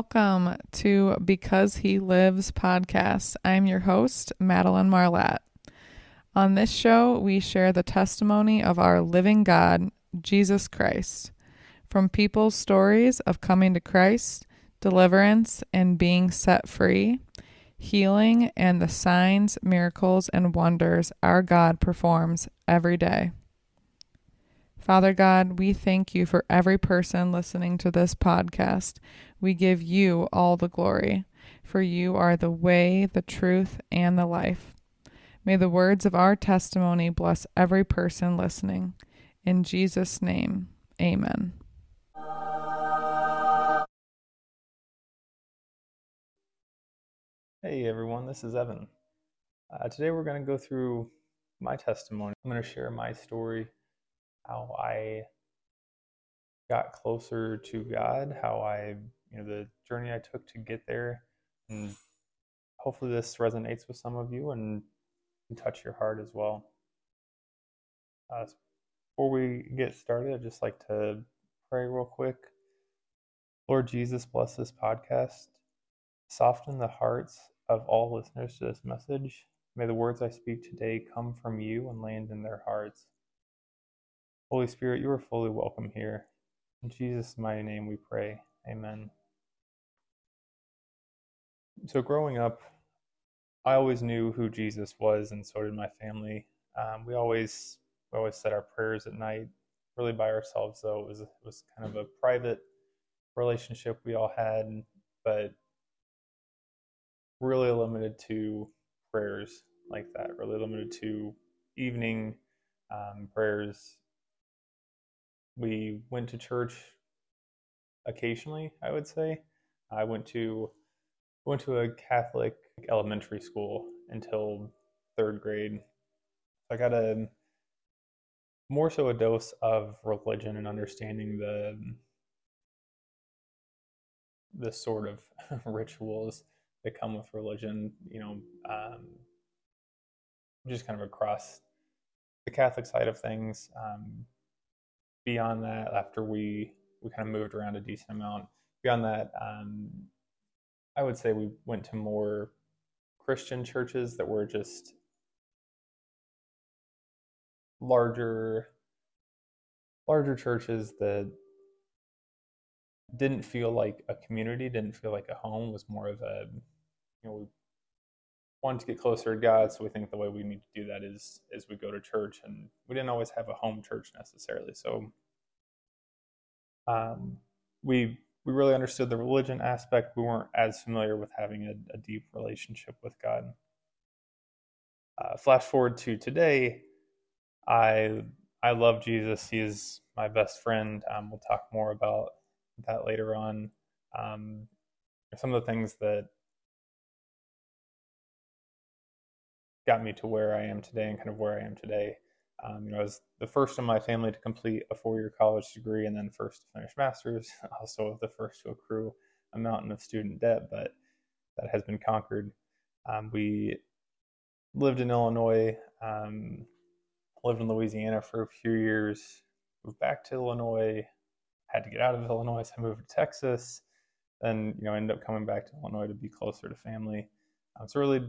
Welcome to Because He Lives podcast. I'm your host, Madeline Marlatt. On this show, we share the testimony of our living God, Jesus Christ, from people's stories of coming to Christ, deliverance, and being set free, healing, and the signs, miracles, and wonders our God performs every day. Father God, we thank you for every person listening to this podcast. We give you all the glory, for you are the way, the truth, and the life. May the words of our testimony bless every person listening. In Jesus' name, amen. Hey everyone, this is Evan. Uh, today we're going to go through my testimony. I'm going to share my story how I got closer to God, how I, you know, the journey I took to get there. And hopefully this resonates with some of you and touch your heart as well. Uh, before we get started, I'd just like to pray real quick. Lord Jesus, bless this podcast. Soften the hearts of all listeners to this message. May the words I speak today come from you and land in their hearts. Holy Spirit, you are fully welcome here. In Jesus' mighty name we pray. Amen. So, growing up, I always knew who Jesus was, and so did my family. Um, we always we always said our prayers at night, really by ourselves. Though it was it was kind of a private relationship we all had, but really limited to prayers like that. Really limited to evening um, prayers we went to church occasionally, I would say. I went to went to a Catholic elementary school until third grade. I got a more so a dose of religion and understanding the the sort of rituals that come with religion, you know, um, just kind of across the Catholic side of things. Um, beyond that, after we we kind of moved around a decent amount, beyond that, um, I would say we went to more Christian churches that were just larger larger churches that didn't feel like a community, didn't feel like a home, was more of a you know, we wanted to get closer to God, so we think the way we need to do that is is we go to church, and we didn't always have a home church necessarily. So um, we we really understood the religion aspect. We weren't as familiar with having a, a deep relationship with God. Uh, flash forward to today, I I love Jesus. He is my best friend. Um, we'll talk more about that later on. Um, some of the things that got me to where I am today and kind of where I am today. Um, you know, I was the first in my family to complete a four-year college degree and then first to finish master's. Also, the first to accrue a mountain of student debt, but that has been conquered. Um, we lived in Illinois, um, lived in Louisiana for a few years, moved back to Illinois, had to get out of Illinois, so I moved to Texas, then you know ended up coming back to Illinois to be closer to family. Um, so really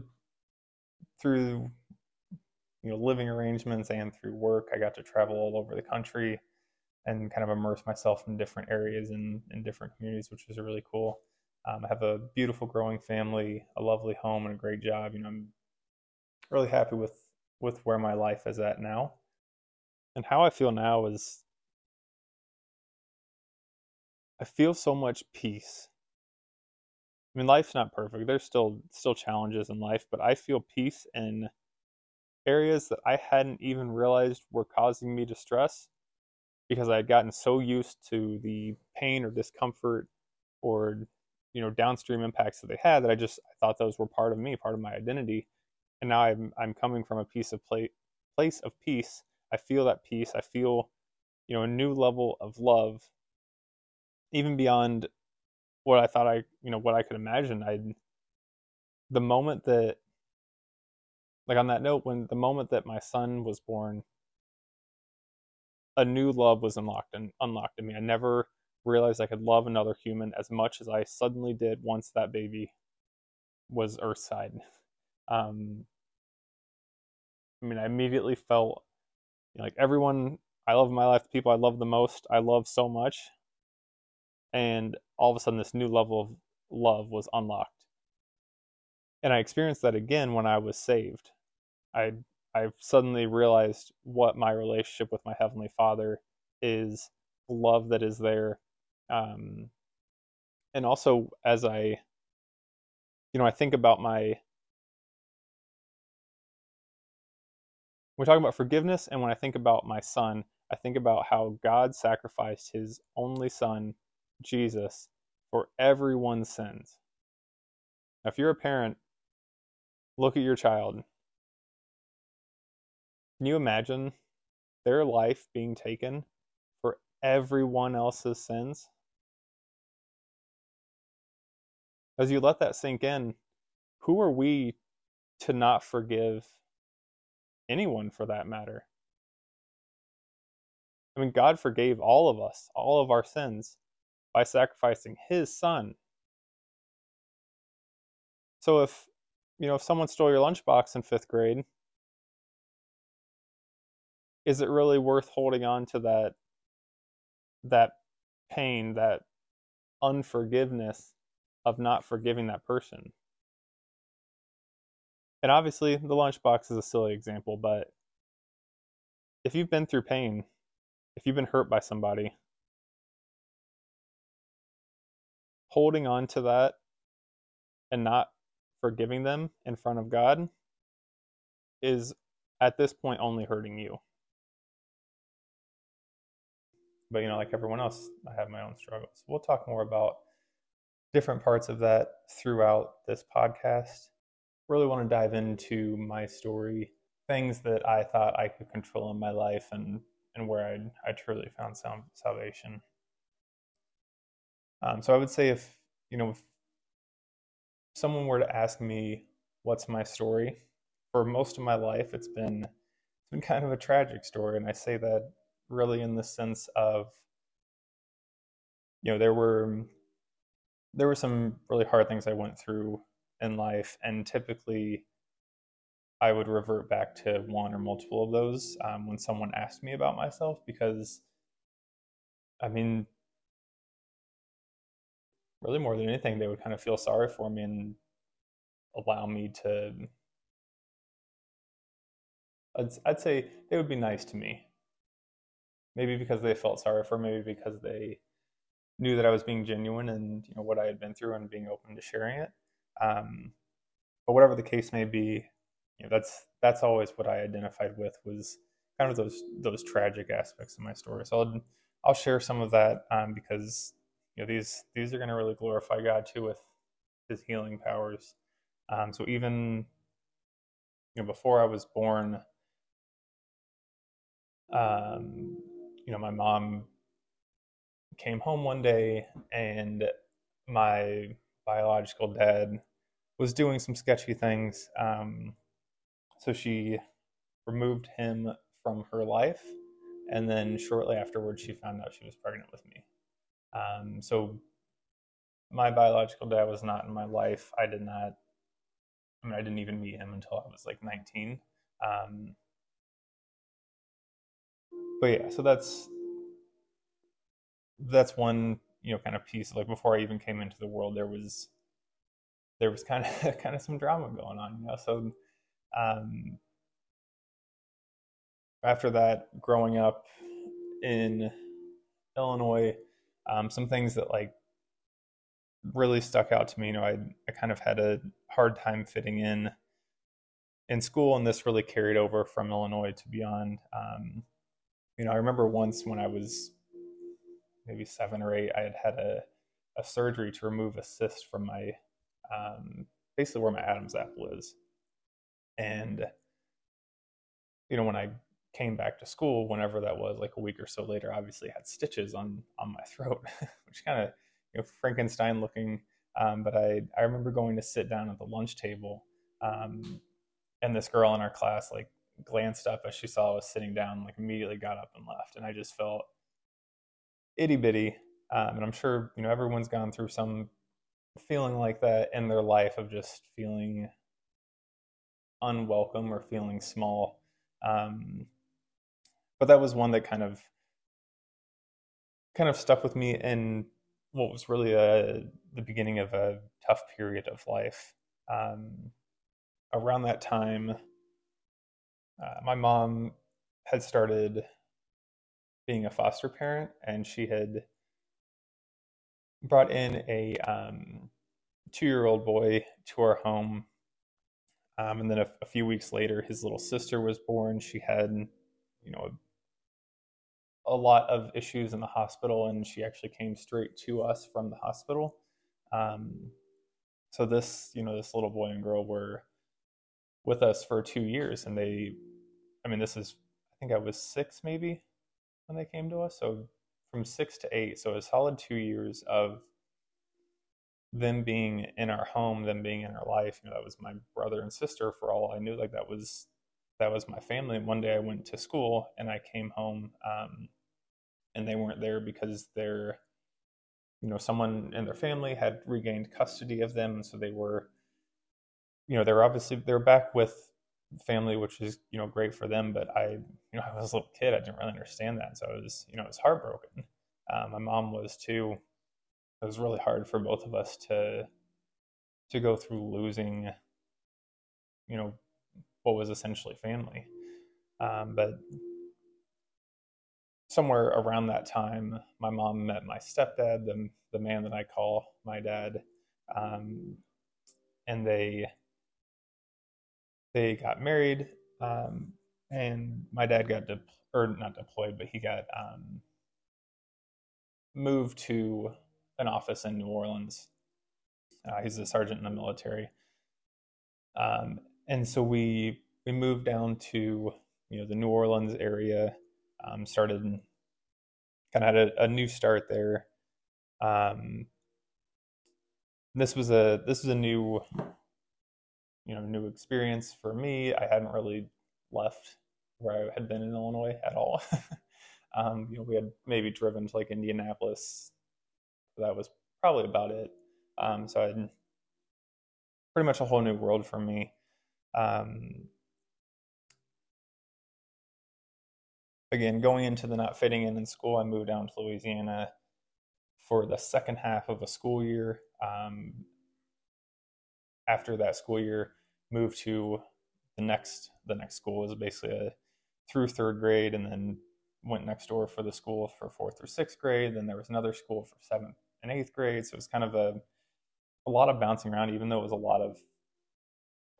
through you know living arrangements and through work i got to travel all over the country and kind of immerse myself in different areas and in different communities which was really cool. Um, i have a beautiful growing family a lovely home and a great job. You know i'm really happy with with where my life is at now. And how i feel now is i feel so much peace. I mean, life's not perfect. There's still still challenges in life, but I feel peace in areas that I hadn't even realized were causing me distress because I had gotten so used to the pain or discomfort or you know downstream impacts that they had that I just I thought those were part of me, part of my identity. And now I'm I'm coming from a piece of play, place of peace. I feel that peace. I feel you know a new level of love even beyond what I thought I, you know, what I could imagine. I, the moment that, like on that note, when the moment that my son was born, a new love was unlocked and unlocked in me. I never realized I could love another human as much as I suddenly did once that baby was earthside. Um, I mean, I immediately felt you know, like everyone I love in my life, the people I love the most, I love so much. And all of a sudden, this new level of love was unlocked. And I experienced that again when I was saved. I I suddenly realized what my relationship with my heavenly Father is, love that is there, um, and also as I, you know, I think about my. We're talking about forgiveness, and when I think about my son, I think about how God sacrificed His only Son, Jesus, for everyone's sins. Now, if you're a parent, look at your child can you imagine their life being taken for everyone else's sins? As you let that sink in, who are we to not forgive anyone for that matter? I mean, God forgave all of us, all of our sins, by sacrificing His Son. So if, you know, if someone stole your lunchbox in fifth grade, is it really worth holding on to that that pain that unforgiveness of not forgiving that person? And obviously the lunchbox is a silly example but if you've been through pain if you've been hurt by somebody holding on to that and not forgiving them in front of god is at this point only hurting you but you know, like everyone else, I have my own struggles. We'll talk more about different parts of that throughout this podcast. Really want to dive into my story, things that I thought I could control in my life, and and where I I truly found some salvation. Um, so I would say if you know if someone were to ask me what's my story, for most of my life it's been it's been kind of a tragic story, and I say that really in the sense of you know there were there were some really hard things I went through in life, and typically I would revert back to one or multiple of those um, when someone asked me about myself because I mean really more than anything they would kind of feel sorry for me and allow me to I'd, I'd say they would be nice to me maybe because they felt sorry for me, maybe because they knew that I was being genuine and you know what I had been through and being open to sharing it. Um, but whatever the case may be, you know, that's that's always what I identified with was kind of those those tragic aspects of my story. So I'll I'll share some of that um, because you know these these are going to really glorify God too with His healing powers. Um, so even you know before I was born, um, you know, my mom came home one day and my biological dad was doing some sketchy things. Um, so she removed him from her life. And then shortly afterwards, she found out she was pregnant with me. Um, so my biological dad was not in my life. I did not, I mean, I didn't even meet him until I was like 19. Um, but yeah, so that's that's one you know kind of piece. Like before I even came into the world, there was there was kind of kind of some drama going on, you know. So um, after that, growing up in Illinois, um, some things that like really stuck out to me. You know, I I kind of had a hard time fitting in in school, and this really carried over from Illinois to beyond. Um, you know, I remember once when I was maybe seven or eight, I had had a, a surgery to remove a cyst from my, um, basically where my Adam's apple is. And, you know, when I came back to school, whenever that was, like a week or so later, obviously had stitches on, on my throat, which kind of, you know, Frankenstein looking. Um, but I, I remember going to sit down at the lunch table, um, and this girl in our class, like, glanced up as she saw I was sitting down, like immediately got up and left. And I just felt itty bitty. Um, and I'm sure you know everyone's gone through some feeling like that in their life of just feeling unwelcome or feeling small. Um, but that was one that kind of kind of stuck with me in what was really a, the beginning of a tough period of life. Um, around that time, uh, my mom had started being a foster parent, and she had brought in a um, two-year-old boy to our home. Um, and then a, a, few weeks later, his little sister was born. She had, you know, a lot of issues in the hospital, and she actually came straight to us from the hospital. Um, so this, you know, this little boy and girl were with us for two years, and they, I mean, this is, I think I was six maybe when they came to us. So from six to eight, so a solid two years of them being in our home, them being in our life. You know, that was my brother and sister for all I knew. Like that was that was my family. And one day I went to school and I came home, um, and they weren't there because they're, you know, someone in their family had regained custody of them, so they were, you know, they're obviously they're back with family, which is you know great for them. But I, you know, I was a little kid, I didn't really understand that, so I was, you know, it was heartbroken. Uh, my mom was too. It was really hard for both of us to to go through losing, you know, what was essentially family. Um, but somewhere around that time, my mom met my stepdad, the the man that I call my dad, um, and they they got married. Um, and my dad got de- or not deployed, but he got um, moved to an office in New Orleans. Uh, he's a sergeant in the military. Um, and so we we moved down to you know the New Orleans area, um, started kind of had a, a, new start there. Um, this was a this was a new you know new experience for me. I hadn't really left where I had been in Illinois at all. um, you know, we had maybe driven to like Indianapolis. That was probably about it. Um, so I had pretty much a whole new world for me. Um, again, going into the not fitting in in school, I moved down to Louisiana for the second half of a school year. Um, after that school year, moved to the next the next school was basically a through third grade, and then went next door for the school for fourth through sixth grade. Then there was another school for seventh and eighth grade. So it was kind of a a lot of bouncing around, even though it was a lot of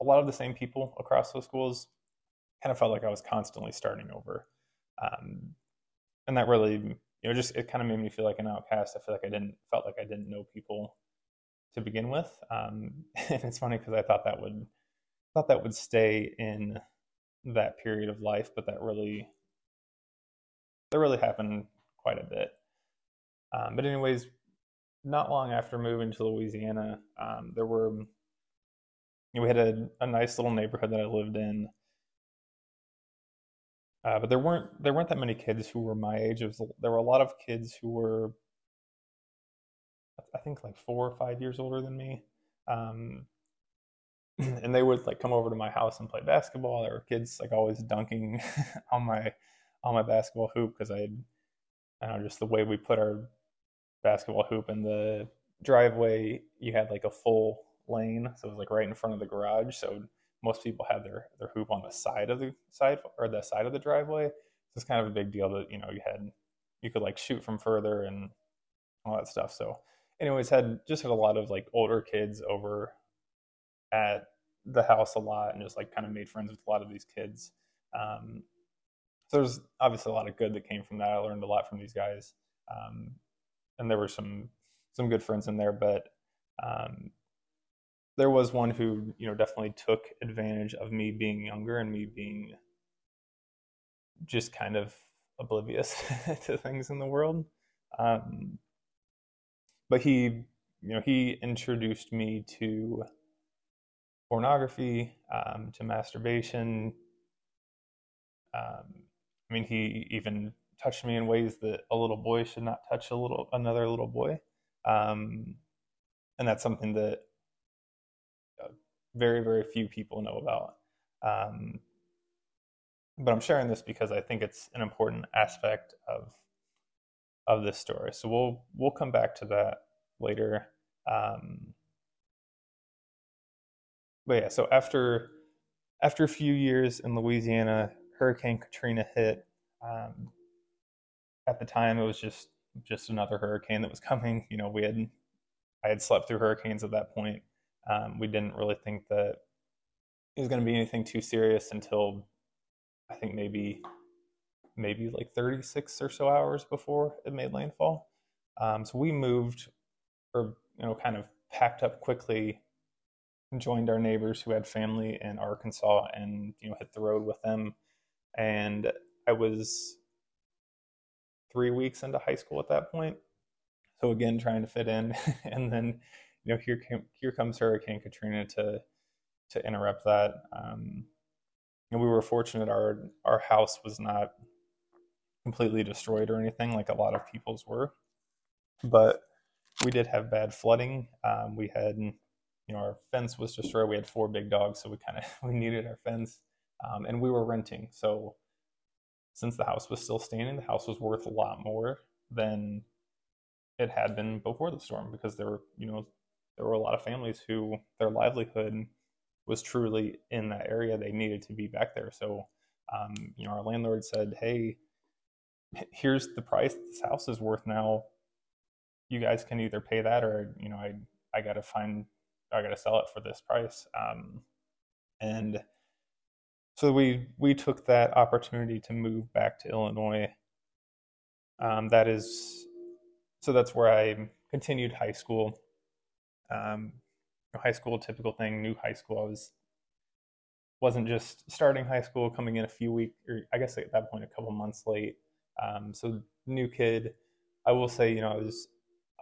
a lot of the same people across those schools. Kind of felt like I was constantly starting over um, and that really you know just it kind of made me feel like an outcast. I feel like I didn't felt like I didn't know people to begin with, um, and it's funny because I thought that would thought that would stay in that period of life, but that really that really happened quite a bit. Um, but anyways, not long after moving to Louisiana, um, there were you know, we had a, a nice little neighborhood that I lived in uh, but there weren't there weren't that many kids who were my age. Was, there were a lot of kids who were, I think, like four or five years older than me, um, and they would like come over to my house and play basketball. There were kids like always dunking on my on my basketball hoop because I, I don't know, just the way we put our basketball hoop in the driveway. You had like a full lane, so it was like right in front of the garage. So most people have their their hoop on the side of the side or the side of the driveway. So it's kind of a big deal that you know you had you could like shoot from further and all that stuff. So, anyways, had just had a lot of like older kids over at the house a lot and just like kind of made friends with a lot of these kids. Um, so there's obviously a lot of good that came from that. I learned a lot from these guys, um, and there were some some good friends in there, but um, there was one who you know definitely took advantage of me being younger and me being just kind of oblivious to things in the world. Um, but he you know he introduced me to pornography um, to masturbation. Um, i mean he even touched me in ways that a little boy should not touch a little another little boy, um, and that's something that very very few people know about. Um, but I'm sharing this because I think it's an important aspect of of this story. So we'll we'll come back to that later. Um, but yeah, so after after a few years in Louisiana, Hurricane Katrina hit. Um, at the time, it was just just another hurricane that was coming. You know, we had I had slept through hurricanes at that point. Um, we didn't really think that it was going to be anything too serious until I think maybe maybe like 36 or so hours before it made landfall. Um, so we moved, or you know, kind of packed up quickly, and joined our neighbors who had family in Arkansas, and you know, hit the road with them. And I was three weeks into high school at that point. So again, trying to fit in, and then you know, here came, here comes Hurricane Katrina to to interrupt that. Um, and we were fortunate our our house was not completely destroyed or anything like a lot of people's were, but we did have bad flooding. Um, we had you know our fence was destroyed. We had four big dogs, so we kind of we needed our fence, um, and we were renting. So since the house was still standing, the house was worth a lot more than it had been before the storm because there were you know there were a lot of families who their livelihood was truly in that area, they needed to be back there. So, um, you know, our landlord said, "Hey, here's the price this house is worth now. You guys can either pay that, or you know, I I got to find, I got to sell it for this price." Um, and so we we took that opportunity to move back to Illinois. Um, that is, so that's where I continued high school. Um, high school typical thing new high school. I was wasn't just starting high school coming in a few weeks or i guess at that point a couple months late. Um, so new kid i will say you know i was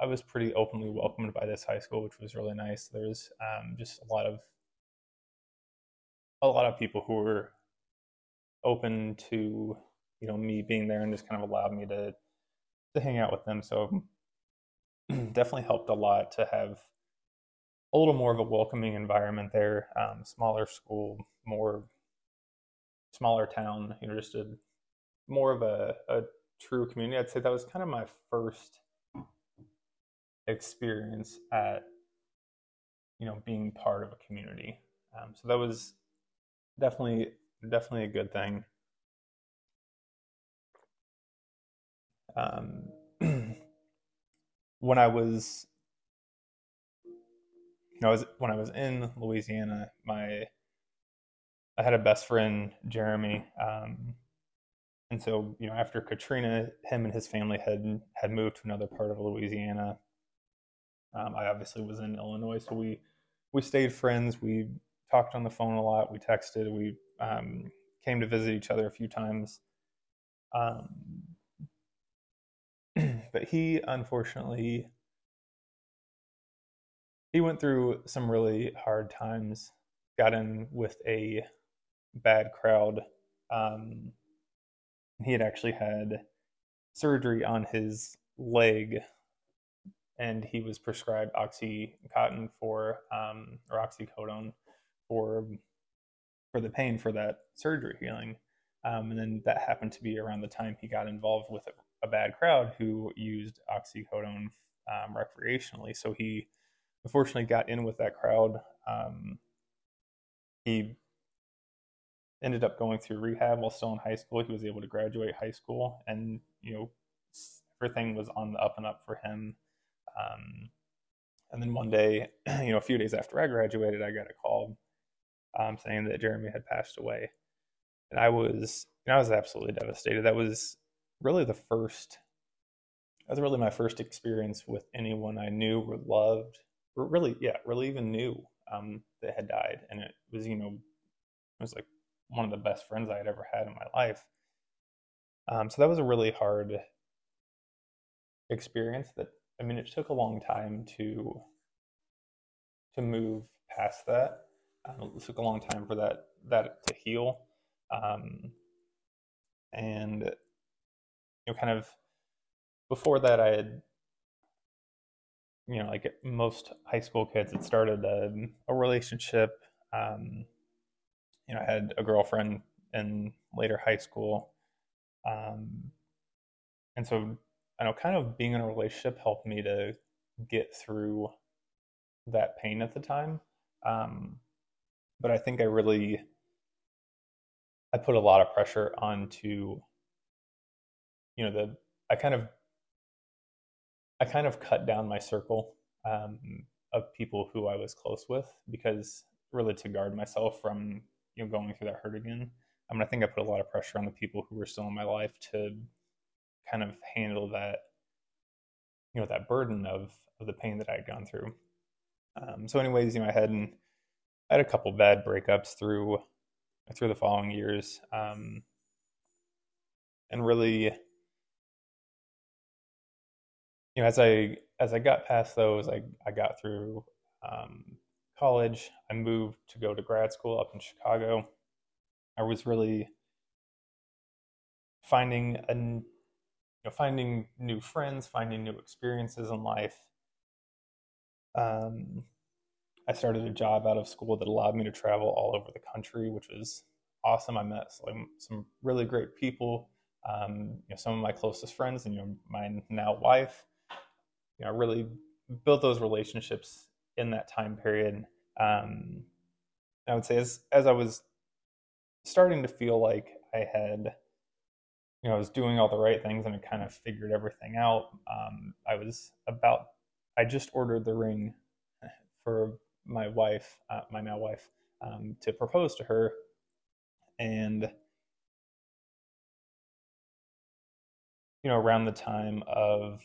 i was pretty openly welcomed by this high school which was really nice. There was um, just a lot of a lot of people who were open to you know me being there and just kind of allowed me to to hang out with them. So definitely helped a lot to have a little more of a welcoming environment there. Um, smaller school, more smaller town. You know, just a more of a, a true community. I'd say that was kind of my first experience at you know being part of a community. Um, so that was definitely definitely a good thing. Um, when I was you know, I was, when I was in Louisiana, my I had a best friend, Jeremy, um, and so you know, after Katrina, him and his family had had moved to another part of Louisiana. Um, I obviously was in Illinois, so we we stayed friends. We talked on the phone a lot. We texted. We um, came to visit each other a few times. Um, but he unfortunately he went through some really hard times. Got in with a bad crowd. Um, he had actually had surgery on his leg, and he was prescribed oxycontin for um, or oxycodone for for the pain for that surgery healing. Um, and then that happened to be around the time he got involved with a, a bad crowd who used oxycodone um, recreationally. So he unfortunately got in with that crowd. Um, he ended up going through rehab while still in high school. He was able to graduate high school, and you know everything was on the up and up for him. Um, and then one day, you know, a few days after I graduated, I got a call um, saying that Jeremy had passed away, and I was, I was absolutely devastated. That was really the first. That was really my first experience with anyone I knew or loved really, yeah, really even knew um, that had died, and it was, you know, it was like one of the best friends I had ever had in my life. Um, so that was a really hard experience. That I mean, it took a long time to to move past that. Um, it took a long time for that that to heal, um, and you know, kind of before that, I had, you know, like most high school kids, it started a, a relationship. Um, you know, I had a girlfriend in later high school. Um, and so I know kind of being in a relationship helped me to get through that pain at the time. Um, but I think I really I put a lot of pressure onto you know the I kind of I kind of cut down my circle um, of people who I was close with because really to guard myself from you know going through that hurt again. I mean, I think I put a lot of pressure on the people who were still in my life to kind of handle that you know that burden of of the pain that I had gone through. Um, so, anyways, you know, I had I had a couple bad breakups through through the following years, um, and really, you know, as I as I got past those, I I got through um, college. I moved to go to grad school up in Chicago. I was really finding a you know finding new friends, finding new experiences in life. Um, I started a job out of school that allowed me to travel all over the country, which was awesome. I met some, some really great people. Um, you know, some of my closest friends, and you know, my now wife. You know, really built those relationships in that time period. Um, I would say as as I was starting to feel like I had, you know, I was doing all the right things and I kind of figured everything out. Um, I was about, I just ordered the ring for my wife, uh, my now wife, um, to propose to her, and you know, around the time of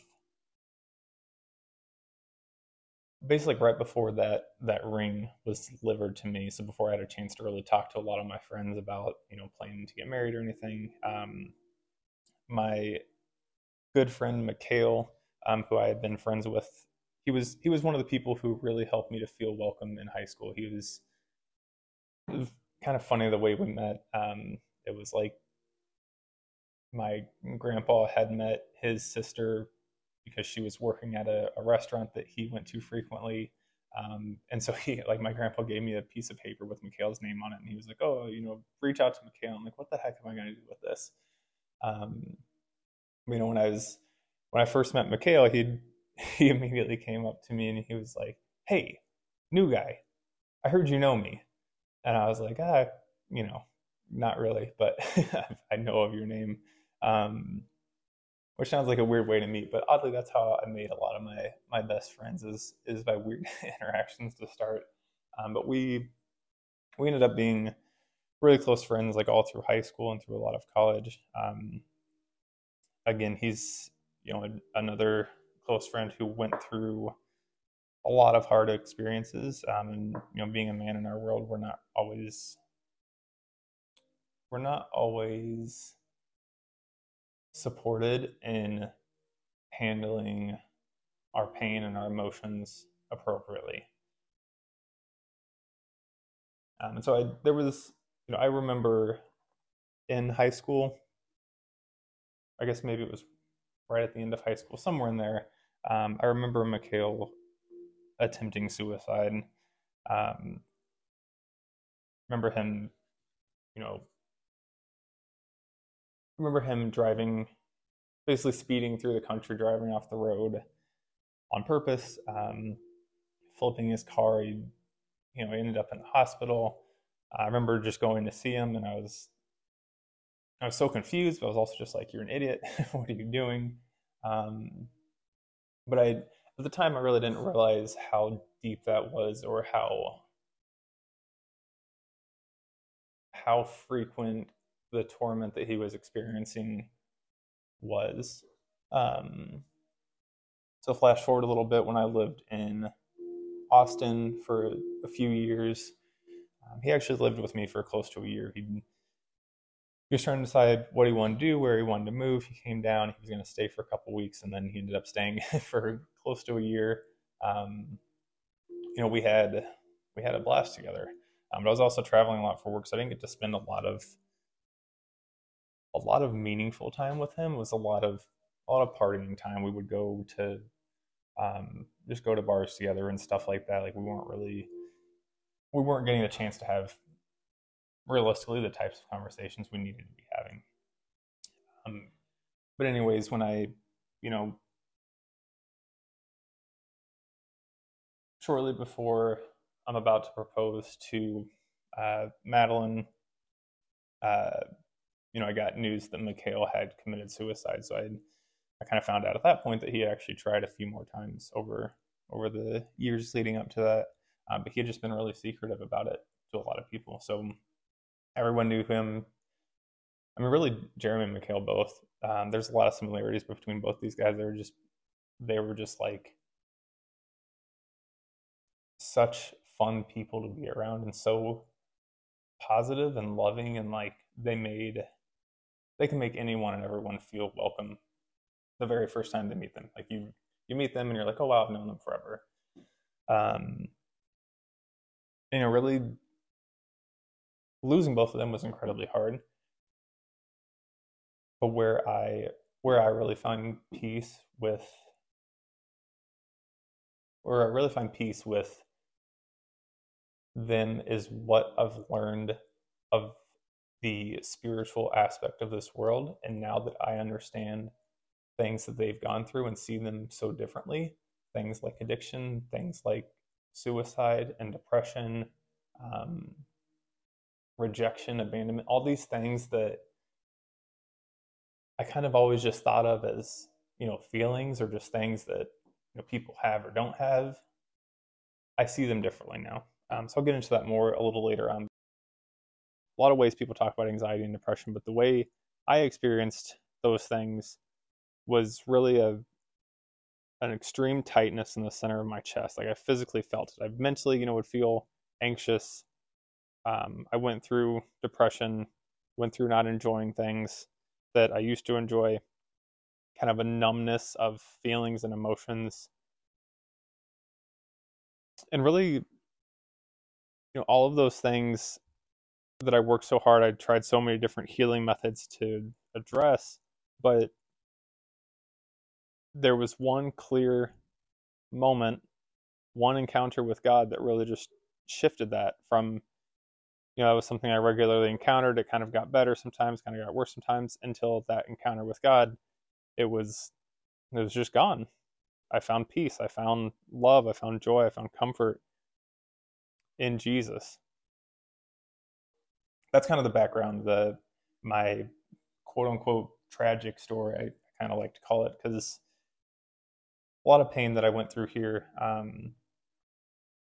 basically right before that that ring was delivered to me. So before i had a chance to really talk to a lot of my friends about you know planning to get married or anything um, my good friend mikhail um, who i had been friends with he was he was one of the people who really helped me to feel welcome in high school. He was, was kind of funny the way we met. Um, it was like my grandpa had met his sister because she was working at a, a restaurant that he went to frequently. Um, and so he, like, my grandpa gave me a piece of paper with Mikhail's name on it, and he was like, "Oh, you know, reach out to Mikhail." I'm like, "What the heck am I going to do with this?" Um, you know, when I was when I first met Mikhail, he he immediately came up to me and he was like, "Hey, new guy, I heard you know me," and I was like, "Ah, you know, not really, but I know of your name." Um, which sounds like a weird way to meet, but oddly, that's how I made a lot of my my best friends is is by weird interactions to start. Um, but we we ended up being really close friends, like all through high school and through a lot of college. Um, again, he's you know another close friend who went through a lot of hard experiences. Um, and you know, being a man in our world, we're not always we're not always supported in handling our pain and our emotions appropriately. Um, and so I, there was, you know, I remember in high school, I guess maybe it was right at the end of high school, somewhere in there. Um, I remember Mikhail attempting suicide. Um, remember him, you know, remember him driving, basically speeding through the country, driving off the road on purpose, um, flipping his car. He, you know, ended up in the hospital. I remember just going to see him, and I was, I was so confused. But I was also just like, "You're an idiot. what are you doing?" Um, but I, at the time, I really didn't realize how deep that was, or how how frequent the torment that he was experiencing was. Um, so, flash forward a little bit when I lived in Austin for a few years. Um, he actually lived with me for close to a year. He, he was trying to decide what he wanted to do, where he wanted to move. He came down. He was going to stay for a couple weeks, and then he ended up staying for close to a year. Um, you know, we had we had a blast together. Um, but I was also traveling a lot for work, so I didn't get to spend a lot of a lot of meaningful time with him was a lot of a lot of partying time. We would go to um, just go to bars together and stuff like that. Like we weren't really we weren't getting the chance to have realistically the types of conversations we needed to be having. Um, but anyways, when I, you know, shortly before I'm about to propose to uh, Madeline, uh, you know, I got news that Mikhail had committed suicide. So I, I kind of found out at that point that he actually tried a few more times over over the years leading up to that, um, but he had just been really secretive about it to a lot of people. So everyone knew him. I mean, really, Jeremy and Mikhail both. Um, there's a lot of similarities between both these guys. They were just, they were just like such fun people to be around and so positive and loving and like they made they can make anyone and everyone feel welcome the very first time they meet them. Like you you meet them and you're like oh wow i've known them forever. Um you know really losing both of them was incredibly hard. But where i where i really find peace with where i really find peace with them is what I've learned of the spiritual aspect of this world. And now that I understand things that they've gone through and see them so differently, things like addiction, things like suicide and depression, um, rejection, abandonment, all these things that I kind of always just thought of as, you know, feelings or just things that you know, people have or don't have. I see them differently now. Um, so I'll get into that more a little later on. A lot of ways people talk about anxiety and depression, but the way I experienced those things was really a an extreme tightness in the center of my chest. Like I physically felt it. I mentally, you know, would feel anxious. Um, I went through depression, went through not enjoying things that I used to enjoy, kind of a numbness of feelings and emotions. And really you know all of those things that I worked so hard. I tried so many different healing methods to address, but there was one clear moment, one encounter with God that really just shifted that from you know, it was something I regularly encountered. It kind of got better sometimes, kind of got worse sometimes until that encounter with God, it was it was just gone. I found peace, I found love, I found joy, I found comfort in Jesus. That's kind of the background, the my quote unquote tragic story. I, kind of like to call it because a lot of pain that I went through here. Um,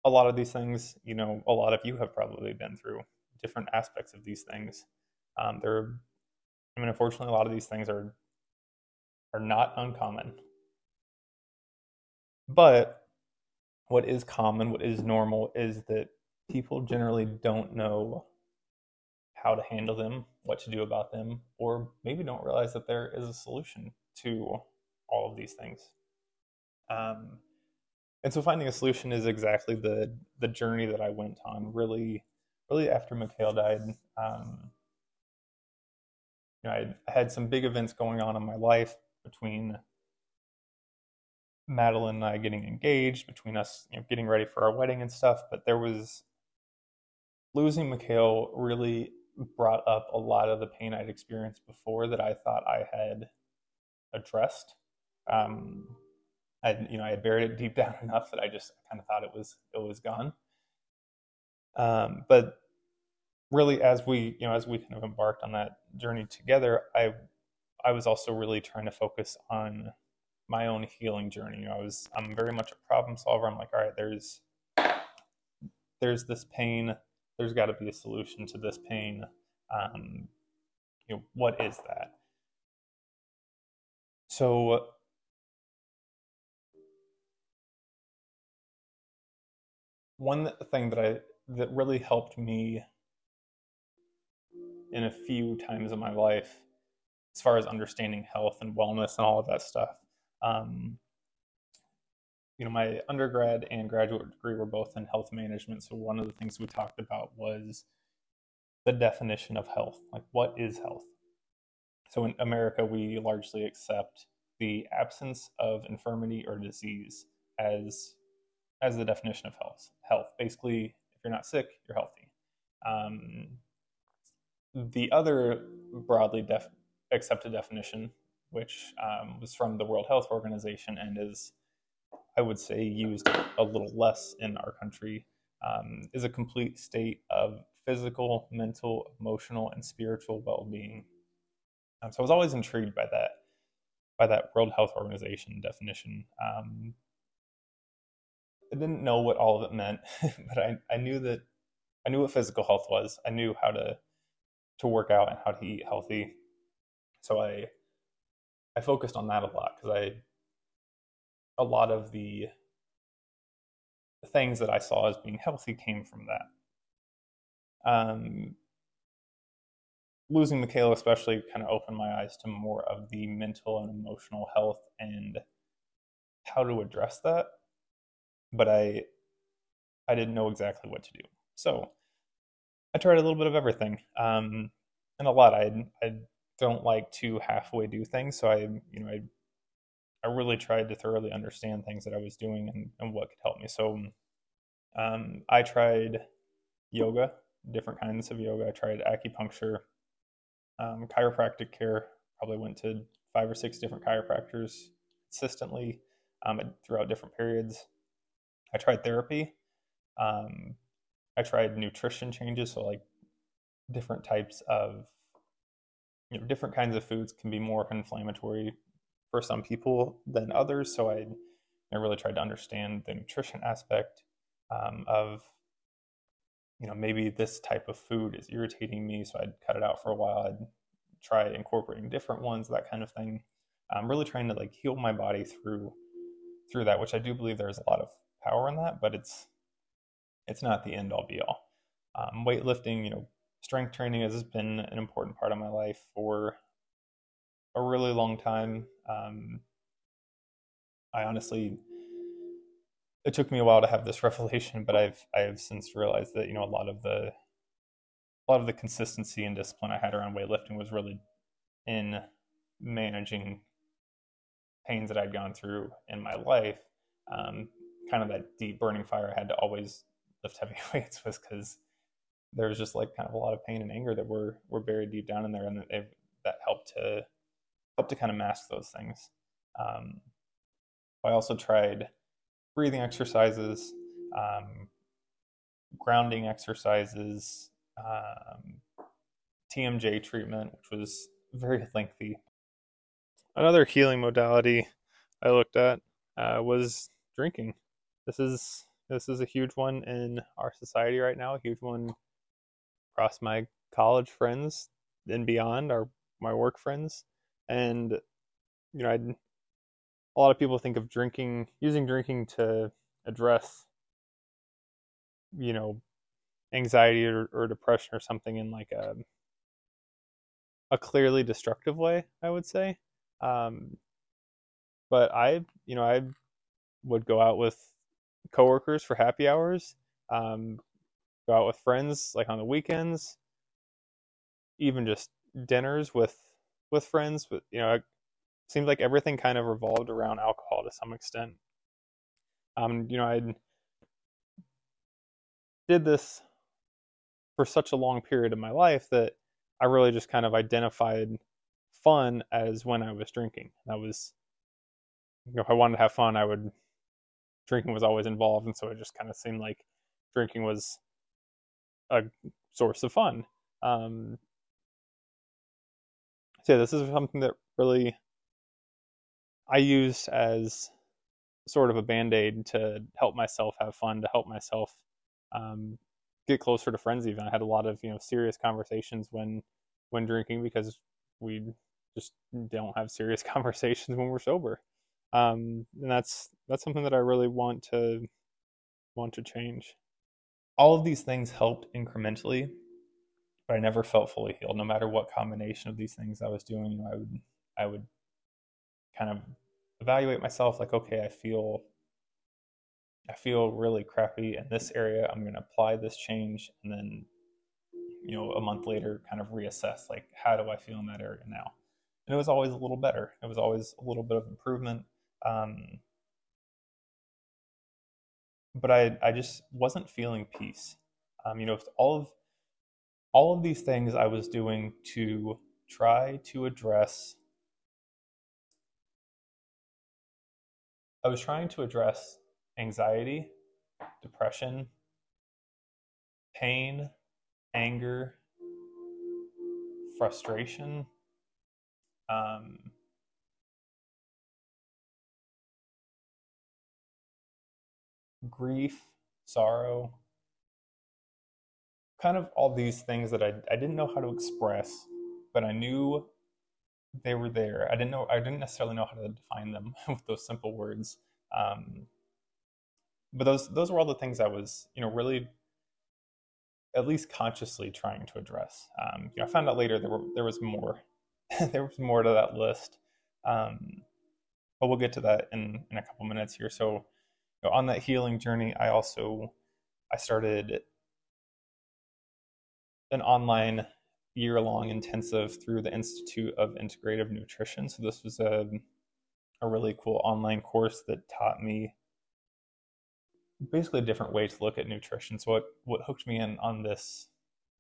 a lot of these things, you know, a lot of you have probably been through different aspects of these things. Um, they're, I mean, unfortunately, a lot of these things are are not uncommon. But what is common, what is normal, is that people generally don't know how to handle them, what to do about them, or maybe don't realize that there is a solution to all of these things. Um, and so finding a solution is exactly the the journey that I went on. Really, really after Mikhail died, um, you know, I had some big events going on in my life between Madeline and I getting engaged, between us, you know, getting ready for our wedding and stuff. But there was losing Mikhail really brought up a lot of the pain I'd experienced before that I thought I had addressed. Um, I, you know, I had buried it deep down enough that I just kind of thought it was it was gone. Um, but really, as we you know, as we kind of embarked on that journey together, I I was also really trying to focus on my own healing journey. You know, I was I'm very much a problem solver. I'm like, all right, there's there's this pain there's got to be a solution to this pain. Um, you know, what is that? So, one thing that I that really helped me in a few times in my life, as far as understanding health and wellness and all of that stuff, um, you know, my undergrad and graduate degree were both in health management. So one of the things we talked about was the definition of health. Like, what is health? So in America, we largely accept the absence of infirmity or disease as as the definition of health. Health, basically, if you're not sick, you're healthy. Um, the other broadly def- accepted definition, which um, was from the World Health Organization and is, I would say, used a little less in our country, um, is a complete state of physical, mental, emotional, and spiritual well-being. Um, so I was always intrigued by that, by that World Health Organization definition. Um, I didn't know what all of it meant, but I, I knew that I knew what physical health was. I knew how to to work out and how to eat healthy. So I I focused on that a lot because I a lot of the things that I saw as being healthy came from that. Um, losing Michaela especially kind of opened my eyes to more of the mental and emotional health and how to address that but I I didn't know exactly what to do. So I tried a little bit of everything, um, and a lot. I I don't like to halfway do things, so I you know I I really tried to thoroughly understand things that I was doing and, and what could help me. So um, I tried yoga, different kinds of yoga. I tried acupuncture, um, chiropractic care. Probably went to five or six different chiropractors consistently um, throughout different periods. I tried therapy. Um, I tried nutrition changes, so like different types of you know different kinds of foods can be more inflammatory for some people than others. So I I really tried to understand the nutrition aspect um, of you know maybe this type of food is irritating me, so I'd cut it out for a while. I'd try incorporating different ones, that kind of thing. I'm really trying to like heal my body through through that, which I do believe there's a lot of power in that, but it's it's not the end all be all. Um, weightlifting, you know, strength training has been an important part of my life for a really long time. Um, I honestly, it took me a while to have this revelation, but I've I have since realized that you know a lot of the a lot of the consistency and discipline I had around weightlifting was really in managing pains that I'd gone through in my life. Um, kind of that deep burning fire I had to always lift heavy weights was because there was just like kind of a lot of pain and anger that were were buried deep down in there, and that, that helped to help to kind of mask those things. Um, I also tried breathing exercises, um, grounding exercises, um, TMJ treatment, which was very lengthy. Another healing modality I looked at uh, was drinking this is this is a huge one in our society right now, a huge one across my college friends and beyond, our my work friends. And you know, I'd, a lot of people think of drinking, using drinking to address, you know, anxiety or, or depression or something in like a a clearly destructive way, I would say. Um, but I, you know, I would go out with coworkers for happy hours, um, go out with friends like on the weekends, even just dinners with with friends. But you know, it seemed like everything kind of revolved around alcohol to some extent. Um, you know, I did this for such a long period of my life that I really just kind of identified fun as when I was drinking. That was, you know, if I wanted to have fun, I would drinking was always involved, and so it just kind of seemed like drinking was a source of fun. Um, yeah, this is something that really I use as sort of a band aid to help myself have fun, to help myself um, get closer to friends. Even I had a lot of you know serious conversations when when drinking because we just don't have serious conversations when we're sober um, and that's that's something that I really want to want to change. All of these things helped incrementally, but I never felt fully healed. No matter what combination of these things I was doing, you know, I would I would kind of evaluate myself like, okay, I feel I feel really crappy in this area. I'm to apply this change, and then you know, a month later, kind of reassess like, how do I feel in that area now? and it was always a little better. It was always a little bit of improvement. Um, but I, I just wasn't feeling peace. Um, you know, if all of all of these things I was doing to try to address. I was trying to address anxiety, depression, pain, anger, frustration, um, grief, sorrow, kind of all these things that I, I didn't know how to express, but I knew they were there. I didn't know I didn't necessarily know how to define them with those simple words. Um, but those those were all the things I was you know really at least consciously trying to address. Um, you know, I found out later there were there was more there was more to that list, um, but we'll get to that in in a couple minutes here. So you know, on that healing journey, I also I started an online year long intensive through the Institute of Integrative Nutrition. So this was a a really cool online course that taught me basically a different way to look at nutrition. So what what hooked me in on this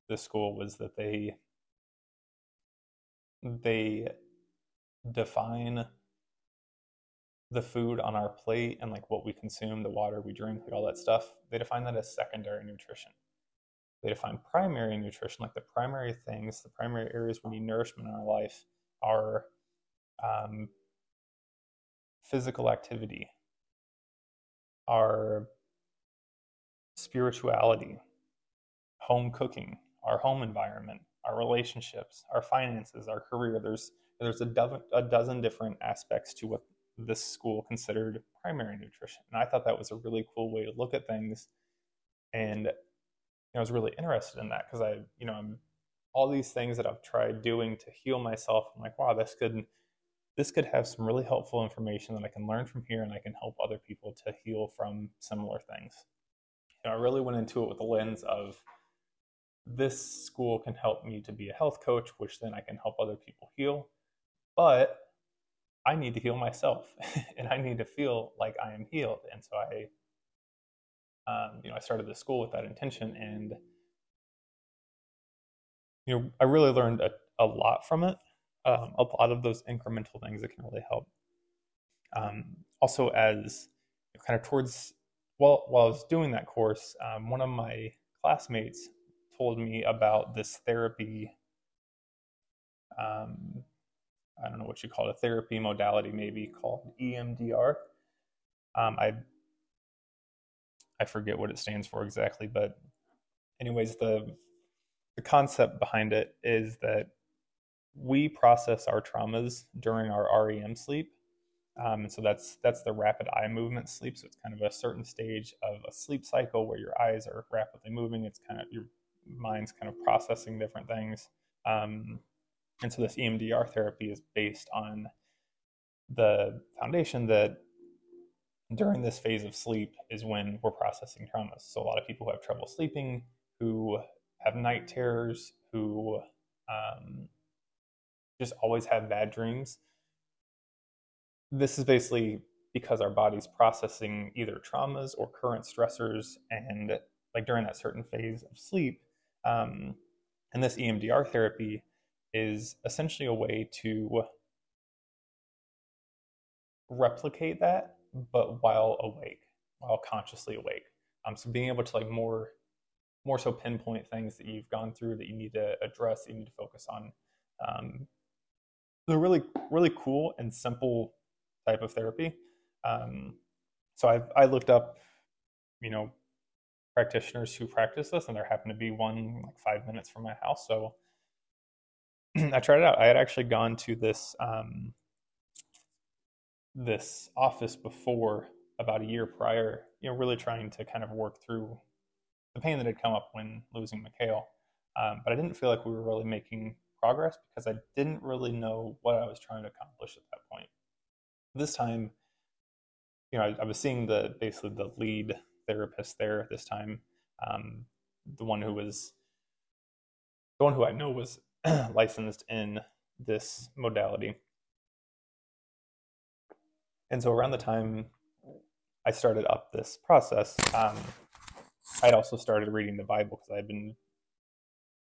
this school was that they they define the food on our plate and like what we consume, the water we drink, like all that stuff. They define that as secondary nutrition. They define primary nutrition, like the primary things, the primary areas we need nourishment in our life are um, physical activity, our spirituality, home cooking, our home environment, our relationships, our finances, our career. There's there's a dozen, a dozen different aspects to what this school considered primary nutrition, and I thought that was a really cool way to look at things. And I was really interested in that because I, you know, I'm all these things that I've tried doing to heal myself. I'm like, wow, this could this could have some really helpful information that I can learn from here, and I can help other people to heal from similar things you know, I really went into it with the lens of this school can help me to be a health coach, which then I can help other people heal. But I need to heal myself and I need to feel like I am healed. And so I, um, you know, I started the school with that intention and, you know, I really learned a, a lot from it. Um, a lot of those incremental things that can really help. Um, also, as kind of towards well, while I was doing that course, um, one of my classmates told me about this therapy. Um, I don't know what you call it, a therapy modality, maybe called EMDR. Um, I I forget what it stands for exactly, but anyways, the the concept behind it is that we process our traumas during our REM sleep, um, and so that's that's the rapid eye movement sleep. So it's kind of a certain stage of a sleep cycle where your eyes are rapidly moving. It's kind of your mind's kind of processing different things. Um, and so this EMDR therapy is based on the foundation that during this phase of sleep is when we're processing traumas. So a lot of people who have trouble sleeping, who have night terrors, who um, just always have bad dreams this is basically because our body's processing either traumas or current stressors and like during that certain phase of sleep um, and this emdr therapy is essentially a way to replicate that but while awake while consciously awake um, so being able to like more more so pinpoint things that you've gone through that you need to address you need to focus on um, they're really really cool and simple type of therapy. Um, so I I looked up, you know, practitioners who practice this, and there happened to be one like five minutes from my house. So I tried it out. I had actually gone to this um, this office before about a year prior, you know, really trying to kind of work through the pain that had come up when losing Michaela. Um, but I didn't feel like we were really making progress because I didn't really know what I was trying to accomplish at that point this time, you know, I, I, was seeing the basically the lead therapist there this time, um, the one who was the one who I know was licensed in this modality. And so around the time I started up this process, um, I'd also started reading the Bible because I'd been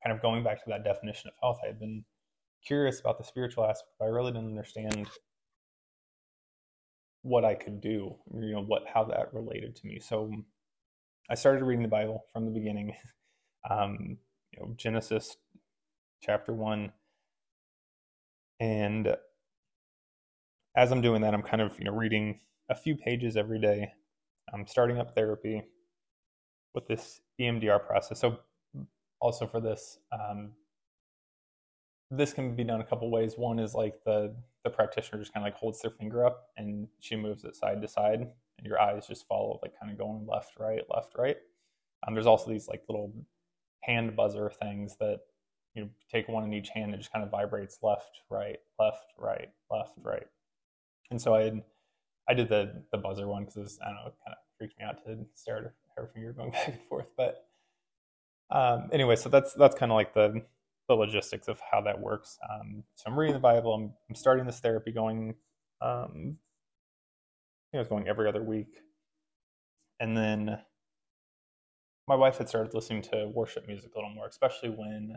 kind of going back to that definition of health. I had been curious about the spiritual aspect, but I really didn't understand what I could do, you know, what how that related to me. So I started reading the Bible from the beginning, um, you know, Genesis chapter one, and as I'm doing that, I'm kind of you know reading a few pages every day. I'm starting up therapy with this EMDR process. So also for this, um, this can be done a couple ways. One is like the the practitioner just kind of like holds their finger up and she moves it side to side, and your eyes just follow like kind of going left, right, left, right. Um, there's also these like little hand buzzer things that you take one in each hand and just kind of vibrates left, right, left, right, left, right. And so I had, I did the the buzzer one because I don't know, it kind of freaked me out to stare at her finger going back and forth. But um, anyway, so that's that's kind of like the the logistics of how that works. Um, so I'm reading the Bible. I'm, I'm starting this therapy going. Um, I think I was going every other week, and then my wife had started listening to worship music a little more, especially when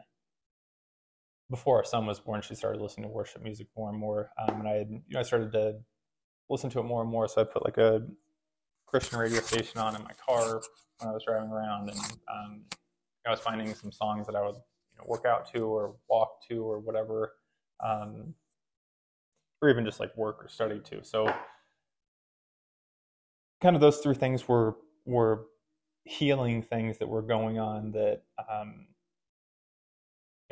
before our son was born, she started listening to worship music more and more. Um, and I had, you know, I started to listen to it more and more. So I put like a Christian radio station on in my car when I was driving around, and um, I was finding some songs that I would you know, work out to or walk to or whatever, um, or even just like work or study to. So kind of those three things were were healing things that were going on that um,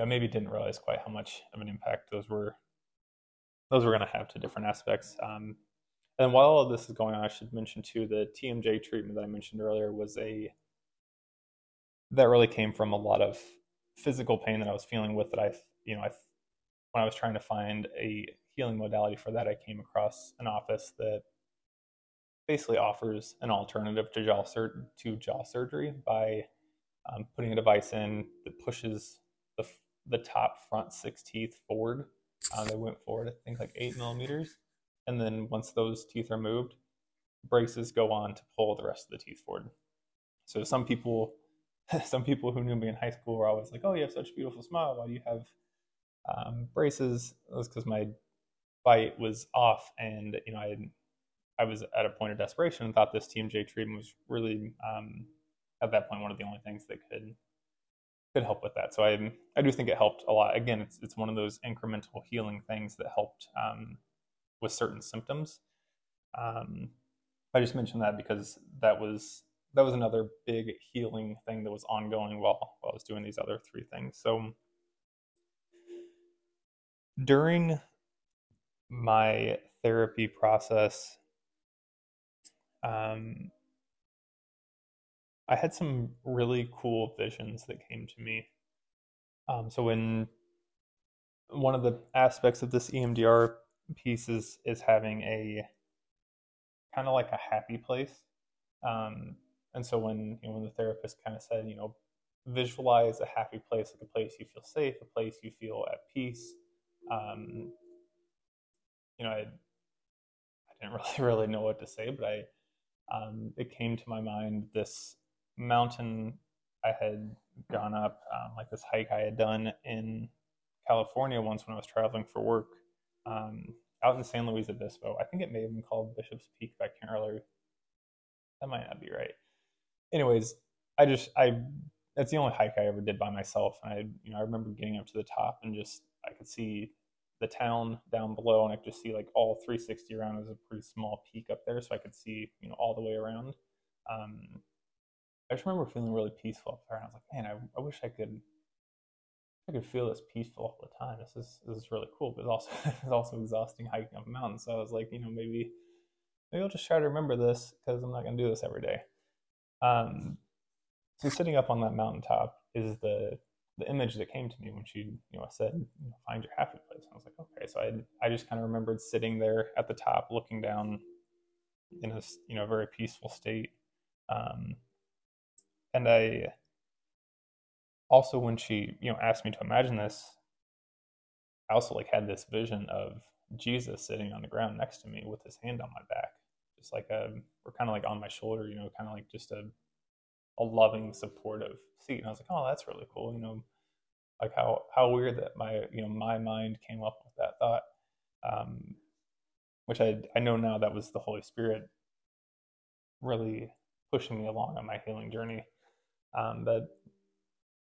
I maybe didn't realize quite how much of an impact those were those were going to have to different aspects. Um, and while all of this is going on, I should mention too the TMJ treatment that I mentioned earlier was a that really came from a lot of physical pain that I was feeling with that I you know I when I was trying to find a healing modality for that I came across an office that basically offers an alternative to jaw sur- to jaw surgery by um, putting a device in that pushes the top front six teeth forward. Uh, they went forward, I think, like eight millimeters, and then once those teeth are moved, braces go on to pull the rest of the teeth forward. So some people, some people who knew me in high school were always like, "Oh, you have such a beautiful smile. Why do you have um, braces?" It was because my bite was off, and you know, I I was at a point of desperation and thought this TMJ treatment was really, um, at that point, one of the only things that could could help with that. So I I do think it helped a lot. Again, it's it's one of those incremental healing things that helped um, with certain symptoms. Um, I just mentioned that because that was that was another big healing thing that was ongoing while while I was doing these other three things. So during my therapy process, um, I had some really cool visions that came to me. Um, so when one of the aspects of this EMDR piece is is having a kind of like a happy place. Um, and so when you know, when the therapist kind of said, you know, visualize a happy place, like a place you feel safe, a place you feel at peace. Um, you know, I, I didn't really really know what to say, but I um, it came to my mind this mountain I had gone up, um, like this hike I had done in California once when I was traveling for work, um, out in San Luis Obispo. I think it may have been called Bishop's Peak, but I can't really. That might not be right. Anyways, I just I that's the only hike I ever did by myself, and I you know I remember getting up to the top and just I could see the town down below, and I could just see like all 360 around. It was a pretty small peak up there, so I could see you know all the way around. Um, I just remember feeling really peaceful up there, and I was like, man, I, I wish I could, I could feel this peaceful all the time. This is this is really cool, but it's also it's also exhausting hiking up a mountain. So I was like, you know, maybe maybe I'll just try to remember this because I'm not gonna do this every day. Um, so sitting up on that mountaintop is the the image that came to me when she you know said find your happy place. I was like, okay. So I I just kind of remembered sitting there at the top, looking down in a you know very peaceful state. Um, and I also when she you know asked me to imagine this I also like had this vision of Jesus sitting on the ground next to me with his hand on my back, just like a or kind of like on my shoulder, you know, kind of like just a a loving, supportive seat. And I was like, oh, that's really cool, you know, like how how weird that my you know my mind came up with that thought, um, which I I know now that was the Holy Spirit really pushing me along on my healing journey. Um, but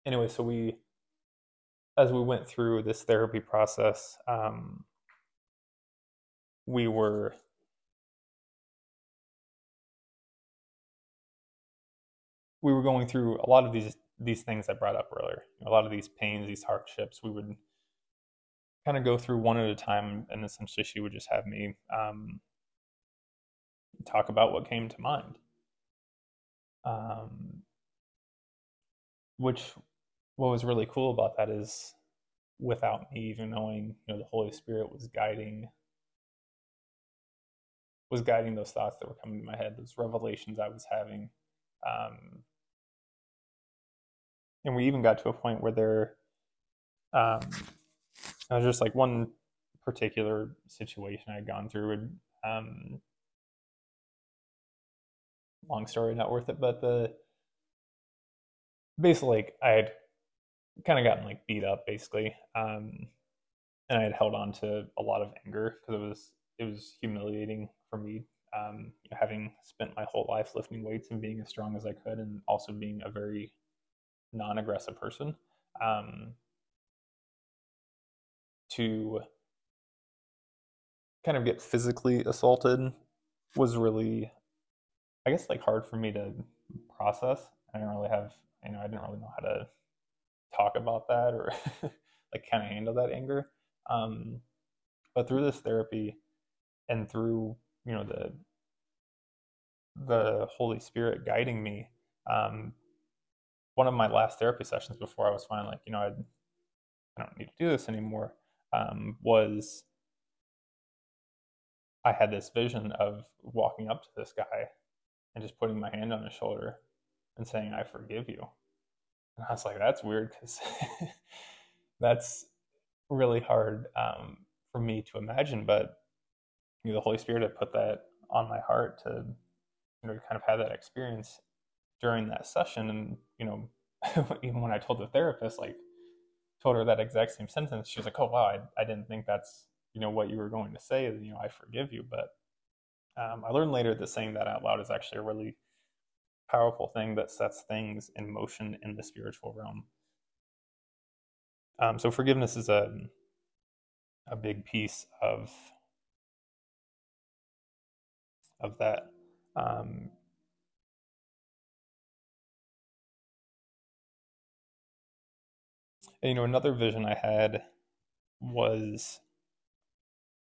anyway, so we as we went through this therapy process, um, we were we were going through a lot of these these things I brought up earlier. A lot of these pains, these hardships, we would kind of go through one at a time, and essentially she would just have me um, talk about what came to mind. Um, which what was really cool about that is without me even knowing, you know, the Holy Spirit was guiding was guiding those thoughts that were coming to my head, those revelations I was having. Um, and we even got to a point where there um, I was just like one particular situation I had gone through and um, long story not worth it but the basically like I had kind of gotten like beat up basically um, and I had held on to a lot of anger because it was it was humiliating for me um, having spent my whole life lifting weights and being as strong as I could and also being a very non-aggressive person um, to kind of get physically assaulted was really i guess like hard for me to process. I didn't really have you know i didn't really know how to talk about that or like kind of handle that anger. Um, but through this therapy and through you know the the holy spirit guiding me um, one of my last therapy sessions before I was finally like, you know, I'd, I don't need to do this anymore, um, was I had this vision of walking up to this guy and just putting my hand on his shoulder and saying, I forgive you. And I was like, that's weird because that's really hard um, for me to imagine. But you know, the Holy Spirit had put that on my heart to, you know, kind of have that experience during that session and you know even when i told the therapist like told her that exact same sentence she was like oh wow i, I didn't think that's you know what you were going to say you know i forgive you but um, i learned later that saying that out loud is actually a really powerful thing that sets things in motion in the spiritual realm um, so forgiveness is a a big piece of of that um, And, you know, another vision I had was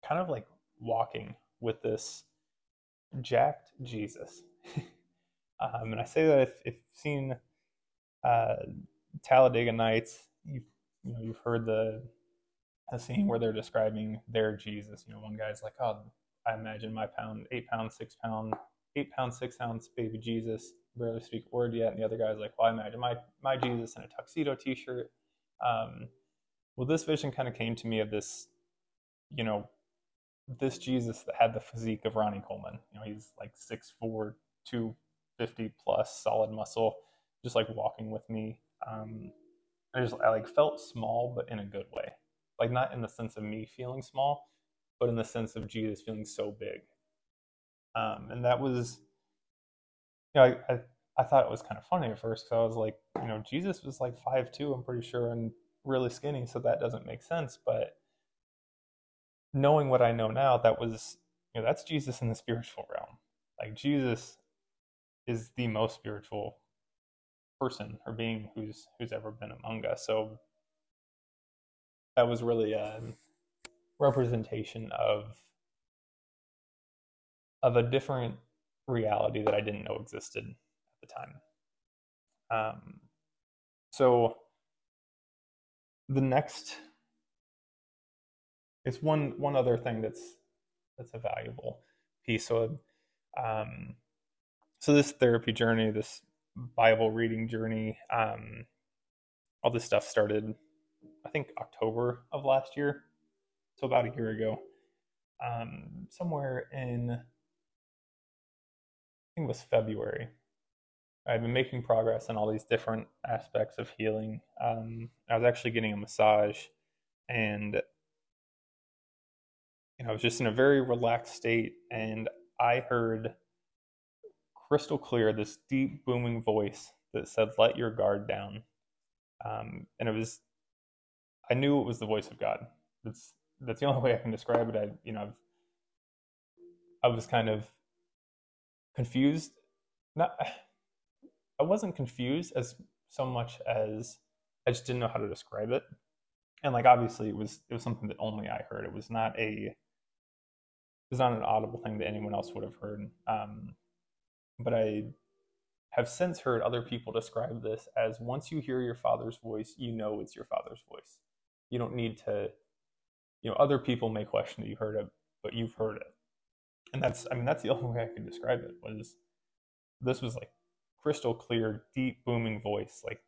kind of like walking with this jacked Jesus. um, and I say that if, if you've seen uh, Talladega Nights, you've, you know, you've heard the, the scene where they're describing their Jesus. You know, one guy's like, oh, I imagine my pound, eight pound, six pound, eight pound, six ounce baby Jesus, barely speak a word yet. And the other guy's like, well, I imagine my, my Jesus in a tuxedo t-shirt um, well, this vision kind of came to me of this, you know, this Jesus that had the physique of Ronnie Coleman. You know, he's like 6'4, 250 plus, solid muscle, just like walking with me. Um, I just I like felt small, but in a good way. Like not in the sense of me feeling small, but in the sense of Jesus feeling so big. Um, and that was, you know, I, I I thought it was kind of funny at first because I was like, you know, Jesus was like five two, I'm pretty sure, and really skinny, so that doesn't make sense. But knowing what I know now, that was, you know, that's Jesus in the spiritual realm. Like Jesus is the most spiritual person or being who's who's ever been among us. So that was really a representation of of a different reality that I didn't know existed at the time. Um, so the next it's one one other thing that's that's a valuable piece. So um, so this therapy journey, this Bible reading journey, um, all this stuff started I think October of last year. so about a year ago, um, somewhere in I think it was February. I've been making progress in all these different aspects of healing. Um, I was actually getting a massage, and you know, I was just in a very relaxed state, and I heard crystal clear this deep booming voice that said, "Let your guard down," um, and it was. I knew it was the voice of God. That's that's the only way I can describe it. I you know I've, I was kind of confused. Not I wasn't confused as so much as I just didn't know how to describe it. And like obviously it was it was something that only I heard. It was not a it was not an audible thing that anyone else would have heard. Um, but I have since heard other people describe this as once you hear your father's voice, you know it's your father's voice. You don't need to, you know, other people may question that you heard it, but you've heard it. And that's, I mean, that's the only way I can describe it was this was like crystal clear, deep, booming voice. Like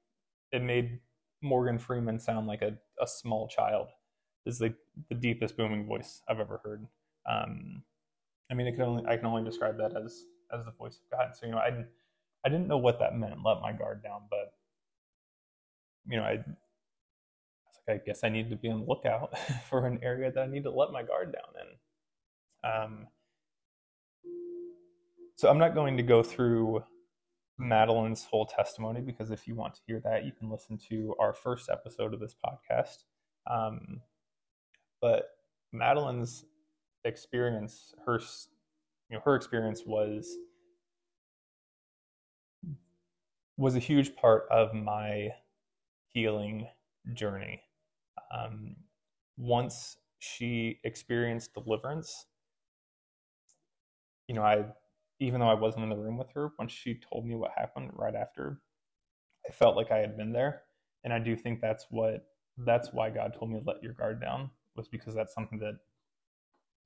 it made Morgan Freeman sound like a, a small child. Is the the deepest booming voice I've ever heard. Um, I mean, it can only I can only describe that as as the voice of God. So you know, I I didn't know what that meant. Let my guard down, but you know, I, I was like, I guess I need to be on the lookout for an area that I need to let my guard down in. Um, so I'm not going to go through Madeline's whole testimony because if you want to hear that, you can listen to our first episode of this podcast. Um, but Madeline's experience, her, you know, her experience was was a huge part of my healing journey. Um, once she experienced deliverance, you know, I even though I wasn't in the room with her, once she told me what happened right after, I felt like I had been there. And I do think that's what that's why God told me to let your guard down, was because that's something that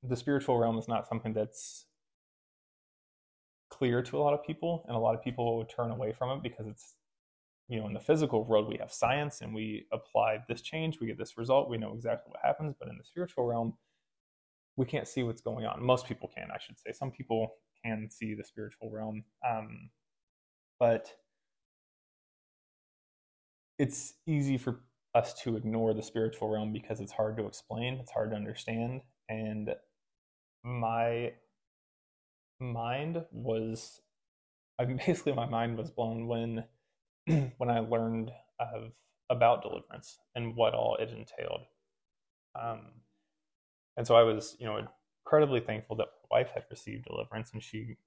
the spiritual realm is not something that's clear to a lot of people, and a lot of people would turn away from it because it's you know in the physical world we have science and we apply this change we get this result we know exactly what happens but in the spiritual realm we can't see what's going on most people can i should say some people can see the spiritual realm. Um, but it's easy for us to ignore the spiritual realm because it's hard to explain, it's hard to understand. And my mind was, I mean, basically, my mind was blown when when I learned of about deliverance and what all it entailed. Um, and so I was, you know, incredibly thankful that my wife had received deliverance and she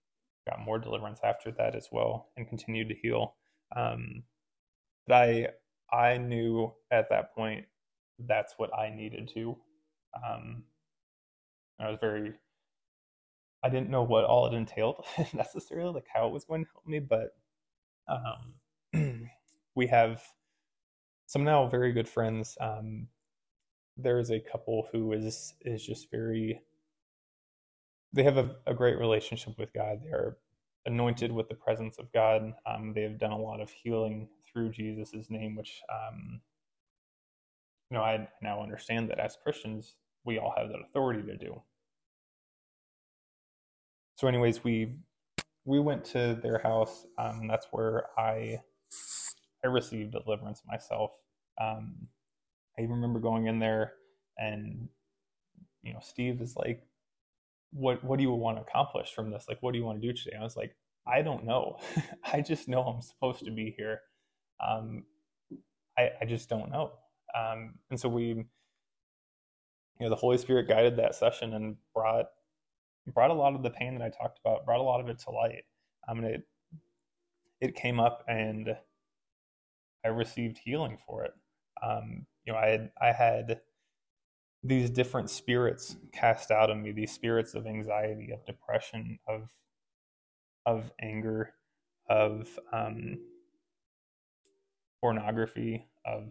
got more deliverance after that as well and continued to heal. Um, but I I knew at that point that's what I needed to. Um, I was very I didn't know what all it entailed necessarily, like how it was going to help me, but um, we have some now very good friends. Um, there is a couple who is is just very they have a, a great relationship with God. They are anointed with the presence of God. Um, they have done a lot of healing through Jesus' name, which um, you know I now understand that as Christians we all have that authority to do. So, anyways, we we went to their house. Um, that's where I I received deliverance myself. Um, I remember going in there, and you know, Steve is like, what what do you want to accomplish from this? Like, what do you want to do today? I was like, I don't know. I just know I'm supposed to be here. Um, I, I just don't know. Um, and so we, you know, the Holy Spirit guided that session and brought brought a lot of the pain that I talked about, brought a lot of it to light. I mean, it it came up and I received healing for it. Um, you know, I had I had these different spirits cast out of me, these spirits of anxiety, of depression, of of anger, of um, pornography, of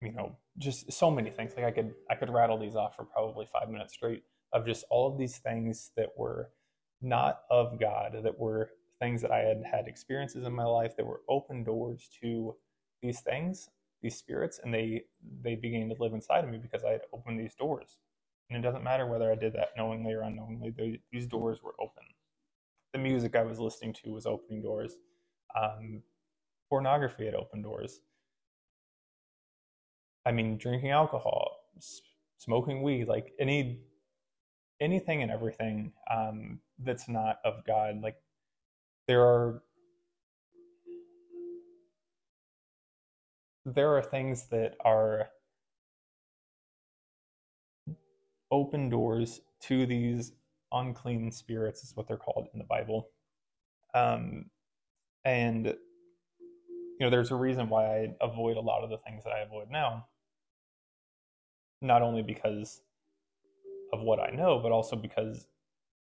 you know, just so many things. Like I could I could rattle these off for probably five minutes straight of just all of these things that were not of God, that were things that I had had experiences in my life that were open doors to these things these spirits and they they began to live inside of me because I had opened these doors. And it doesn't matter whether I did that knowingly or unknowingly, they, these doors were open. The music I was listening to was opening doors. Um, pornography had opened doors. I mean, drinking alcohol, smoking weed, like any anything and everything um, that's not of God. Like there are there are things that are open doors to these unclean spirits is what they're called in the bible um, and you know there's a reason why i avoid a lot of the things that i avoid now not only because of what i know but also because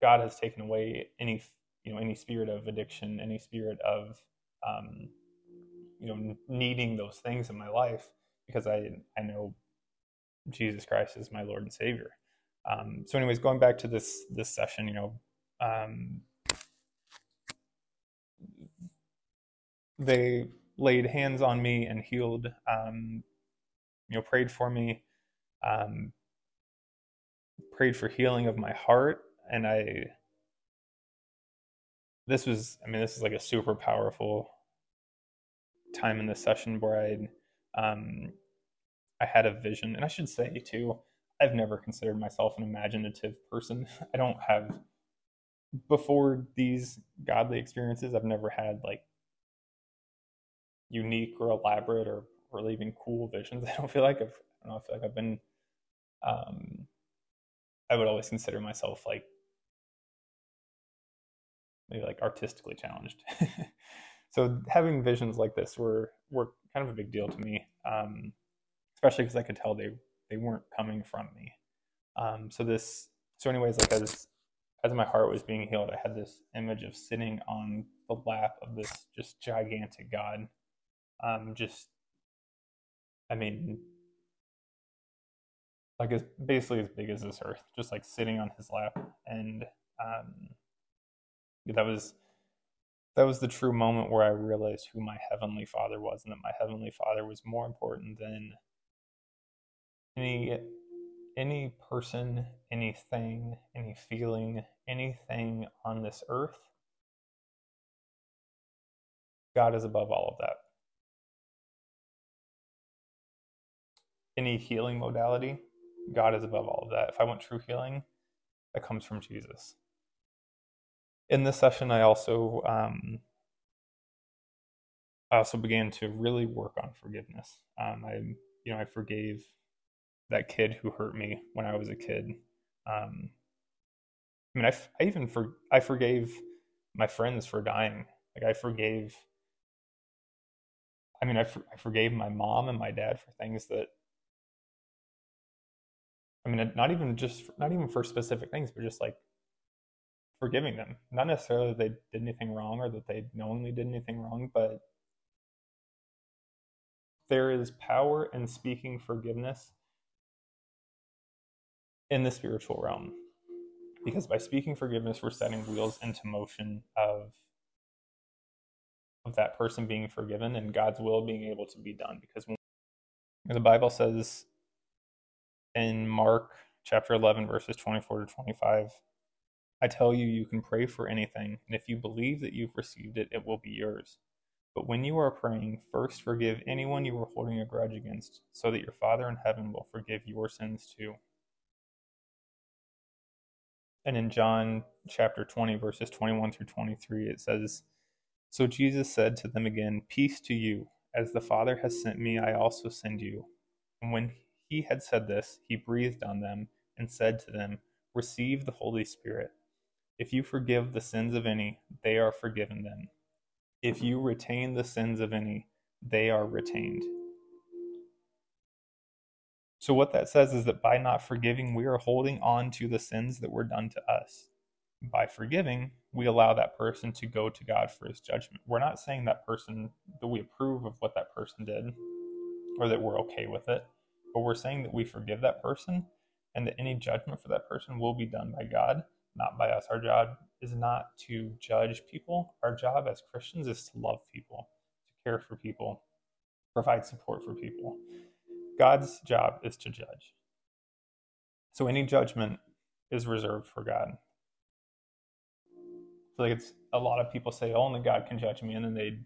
god has taken away any you know any spirit of addiction any spirit of um, you know needing those things in my life because I I know Jesus Christ is my Lord and Savior. Um, so, anyways, going back to this this session, you know, um, they laid hands on me and healed. Um, you know, prayed for me, um, prayed for healing of my heart, and I. This was, I mean, this is like a super powerful time in the session where I um, I had a vision, and I should say too, I've never considered myself an imaginative person. I don't have before these godly experiences. I've never had like unique or elaborate or or even cool visions. I don't feel like I've I don't know, I feel like I've been um I would always consider myself like maybe like artistically challenged. so having visions like this were were kind of a big deal to me, um, especially because I could tell they they weren't coming from me. Um, so this so anyways, like as as my heart was being healed, I had this image of sitting on the lap of this just gigantic God, um, just I mean, like as basically as big as this earth, just like sitting on his lap, and um, that was that was the true moment where I realized who my heavenly Father was, and that my heavenly Father was more important than any any person, anything, any feeling, anything on this earth. God is above all of that. Any healing modality, God is above all of that. If I want true healing, that comes from Jesus in this session, I also um, I also began to really work on forgiveness. Um, I you know I forgave that kid who hurt me when I was a kid. Um, I mean, I, I even for I forgave my friends for dying. Like I forgave. I mean, I, for, I forgave my mom and my dad for things that. I mean, not even just not even for specific things, but just like forgiving them. Not necessarily that they did anything wrong or that they knowingly did anything wrong, but there is power in speaking forgiveness in the spiritual realm. Because by speaking forgiveness, we're setting wheels into motion of of that person being forgiven and God's will being able to be done. Because when the Bible says in Mark chapter 11, verses 24 to 25, I tell you, you can pray for anything, and if you believe that you've received it, it will be yours. But when you are praying, first forgive anyone you are holding a grudge against, so that your Father in heaven will forgive your sins too. And in John chapter 20, verses 21 through 23, it says, So Jesus said to them again, Peace to you. As the Father has sent me, I also send you. And when he had said this, he breathed on them and said to them, Receive the Holy Spirit. If you forgive the sins of any, they are forgiven them. If you retain the sins of any, they are retained. So, what that says is that by not forgiving, we are holding on to the sins that were done to us. By forgiving, we allow that person to go to God for his judgment. We're not saying that person, that we approve of what that person did or that we're okay with it, but we're saying that we forgive that person and that any judgment for that person will be done by God not by us. Our job is not to judge people. Our job as Christians is to love people, to care for people, provide support for people. God's job is to judge. So any judgment is reserved for God. So like it's a lot of people say oh, only God can judge me, and then they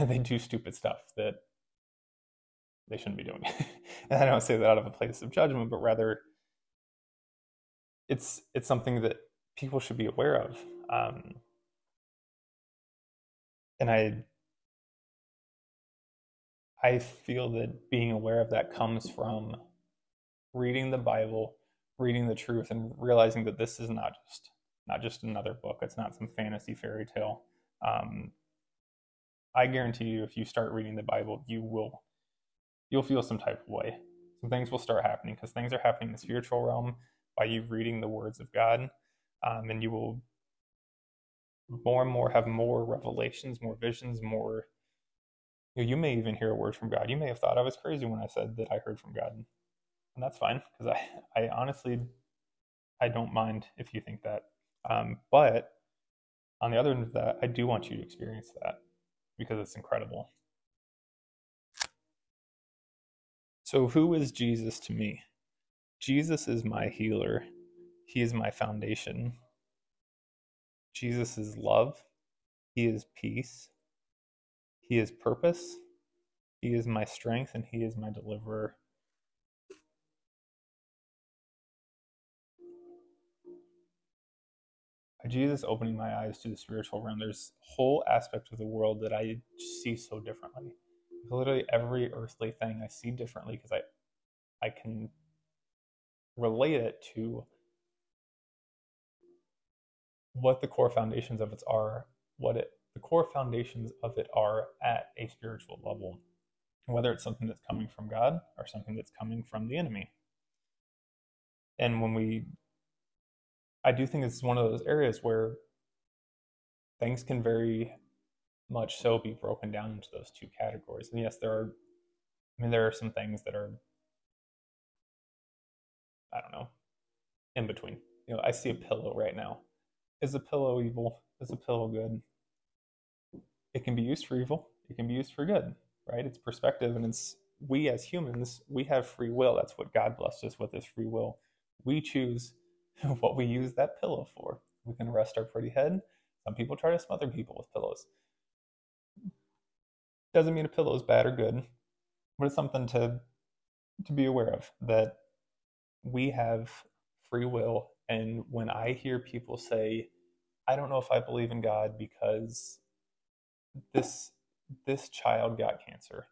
they do stupid stuff that they shouldn't be doing. it. and I don't say that out of a place of judgment, but rather it's it's something that people should be aware of. Um, and I I feel that being aware of that comes from reading the Bible, reading the truth, and realizing that this is not just not just another book. It's not some fantasy fairy tale. Um, I guarantee you, if you start reading the Bible, you will you'll feel some type of way. Some things will start happening because things are happening in the spiritual realm by you reading the words of God, um, and you will more and more have more revelations, more visions, more. You, know, you may even hear a word from God. You may have thought I was crazy when I said that I heard from God, and that's fine because I, I honestly, I don't mind if you think that. Um, but on the other end of that, I do want you to experience that because it's incredible. So, who is Jesus to me? Jesus is my healer, He is my foundation. Jesus is love, He is peace, He is purpose, He is my strength, and He is my deliverer. By Jesus opening my eyes to the spiritual realm, there's a whole aspect of the world that I see so differently literally every earthly thing I see differently because I I can relate it to what the core foundations of it are, what it the core foundations of it are at a spiritual level, whether it's something that's coming from God or something that's coming from the enemy. And when we, I do think it's one of those areas where things can very much so be broken down into those two categories. And yes, there are, I mean, there are some things that are, I don't know, in between. You know, I see a pillow right now. Is a pillow evil? Is a pillow good? It can be used for evil. It can be used for good, right? It's perspective, and it's we as humans, we have free will. That's what God blessed us with is free will. We choose what we use that pillow for. We can rest our pretty head. Some people try to smother people with pillows. Doesn't mean a pillow is bad or good, but it's something to to be aware of that we have free will. And when I hear people say, I don't know if I believe in God because this this child got cancer,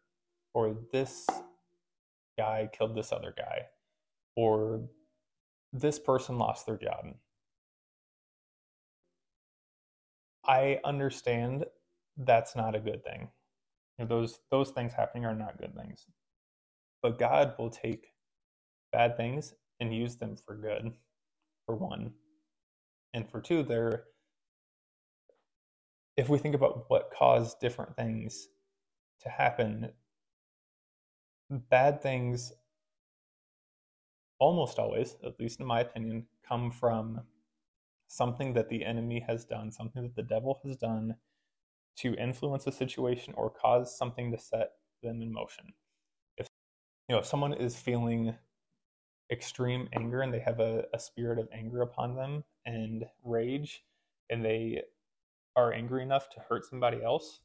or this guy killed this other guy, or this person lost their job. I understand that's not a good thing. You know, those those things happening are not good things. But God will take bad things and use them for good, for one. And for two, they're if we think about what caused different things to happen, bad things almost always, at least in my opinion, come from something that the enemy has done, something that the devil has done to influence a situation or cause something to set them in motion. If you know if someone is feeling extreme anger and they have a, a spirit of anger upon them and rage and they are angry enough to hurt somebody else,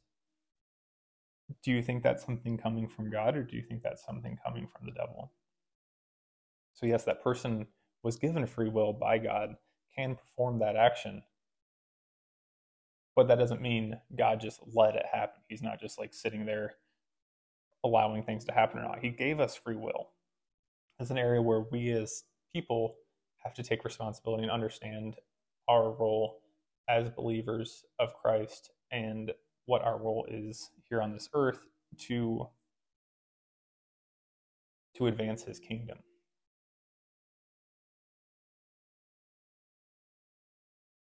do you think that's something coming from God or do you think that's something coming from the devil? So, yes, that person was given free will by God, can perform that action, but that doesn't mean God just let it happen. He's not just like sitting there allowing things to happen or not. He gave us free will. It's an area where we as people have to take responsibility and understand our role as believers of Christ and what our role is here on this earth to to advance his kingdom.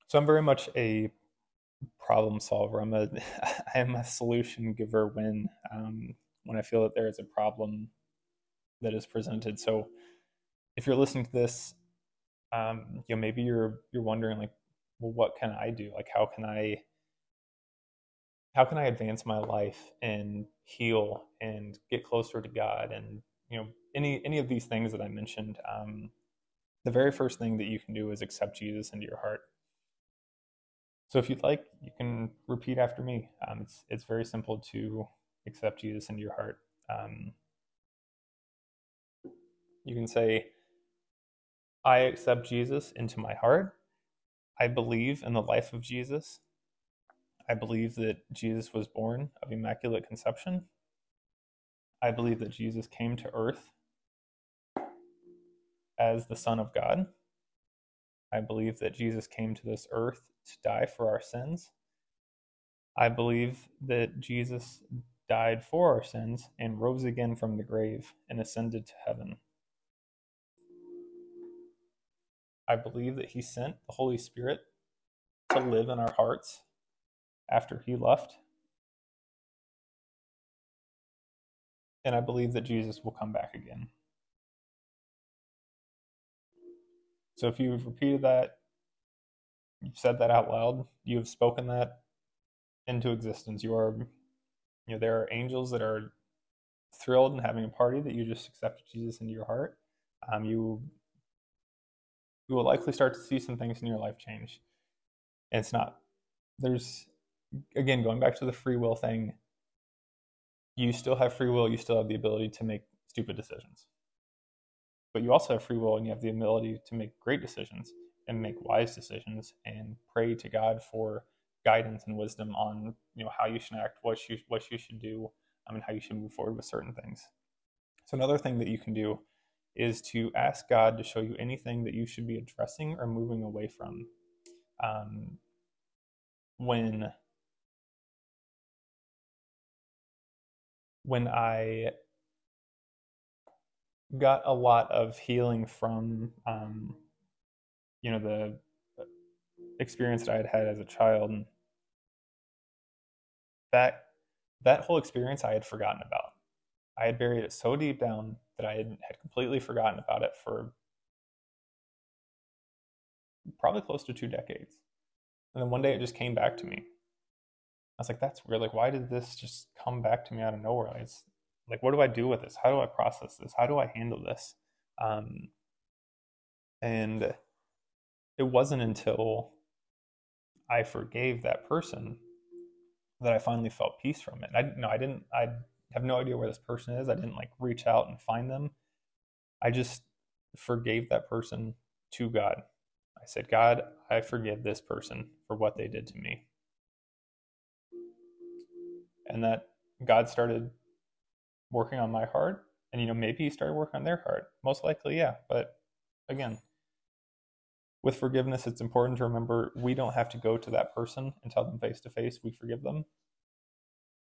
So I'm very much a problem solver. I'm a I'm a solution giver when um, when I feel that there is a problem that is presented. So if you're listening to this, um, you know maybe you're you're wondering like, well, what can I do? Like, how can I how can I advance my life and heal and get closer to God and you know any any of these things that I mentioned. Um, the very first thing that you can do is accept Jesus into your heart. So if you'd like, you can repeat after me. Um, it's it's very simple to accept Jesus into your heart. Um, you can say, "I accept Jesus into my heart. I believe in the life of Jesus. I believe that Jesus was born of immaculate conception. I believe that Jesus came to earth as the Son of God. I believe that Jesus came to this earth to die for our sins. I believe that Jesus died for our sins and rose again from the grave and ascended to heaven. I believe that he sent the Holy Spirit to live in our hearts after he left. And I believe that Jesus will come back again. So if you've repeated that, you've said that out loud, you have spoken that into existence. You are, you know, there are angels that are thrilled and having a party that you just accepted Jesus into your heart. Um, you you will likely start to see some things in your life change. And it's not there's again going back to the free will thing. You still have free will. You still have the ability to make stupid decisions but you also have free will and you have the ability to make great decisions and make wise decisions and pray to God for guidance and wisdom on you know how you should act, what you what you should do, I mean how you should move forward with certain things. So another thing that you can do is to ask God to show you anything that you should be addressing or moving away from. Um, when when I got a lot of healing from um, you know the experience that I had had as a child. And that that whole experience I had forgotten about. I had buried it so deep down that I had, had completely forgotten about it for probably close to two decades. And then one day it just came back to me. I was like, that's weird. Like, why did this just come back to me out of nowhere? It's like what do i do with this how do i process this how do i handle this um, and it wasn't until i forgave that person that i finally felt peace from it. I no i didn't i have no idea where this person is. I didn't like reach out and find them. I just forgave that person to god. I said god i forgive this person for what they did to me. And that god started working on my heart. And you know maybe he started working on their heart. Most likely yeah. But again with forgiveness it's important to remember we don't have to go to that person and tell them face to face we forgive them.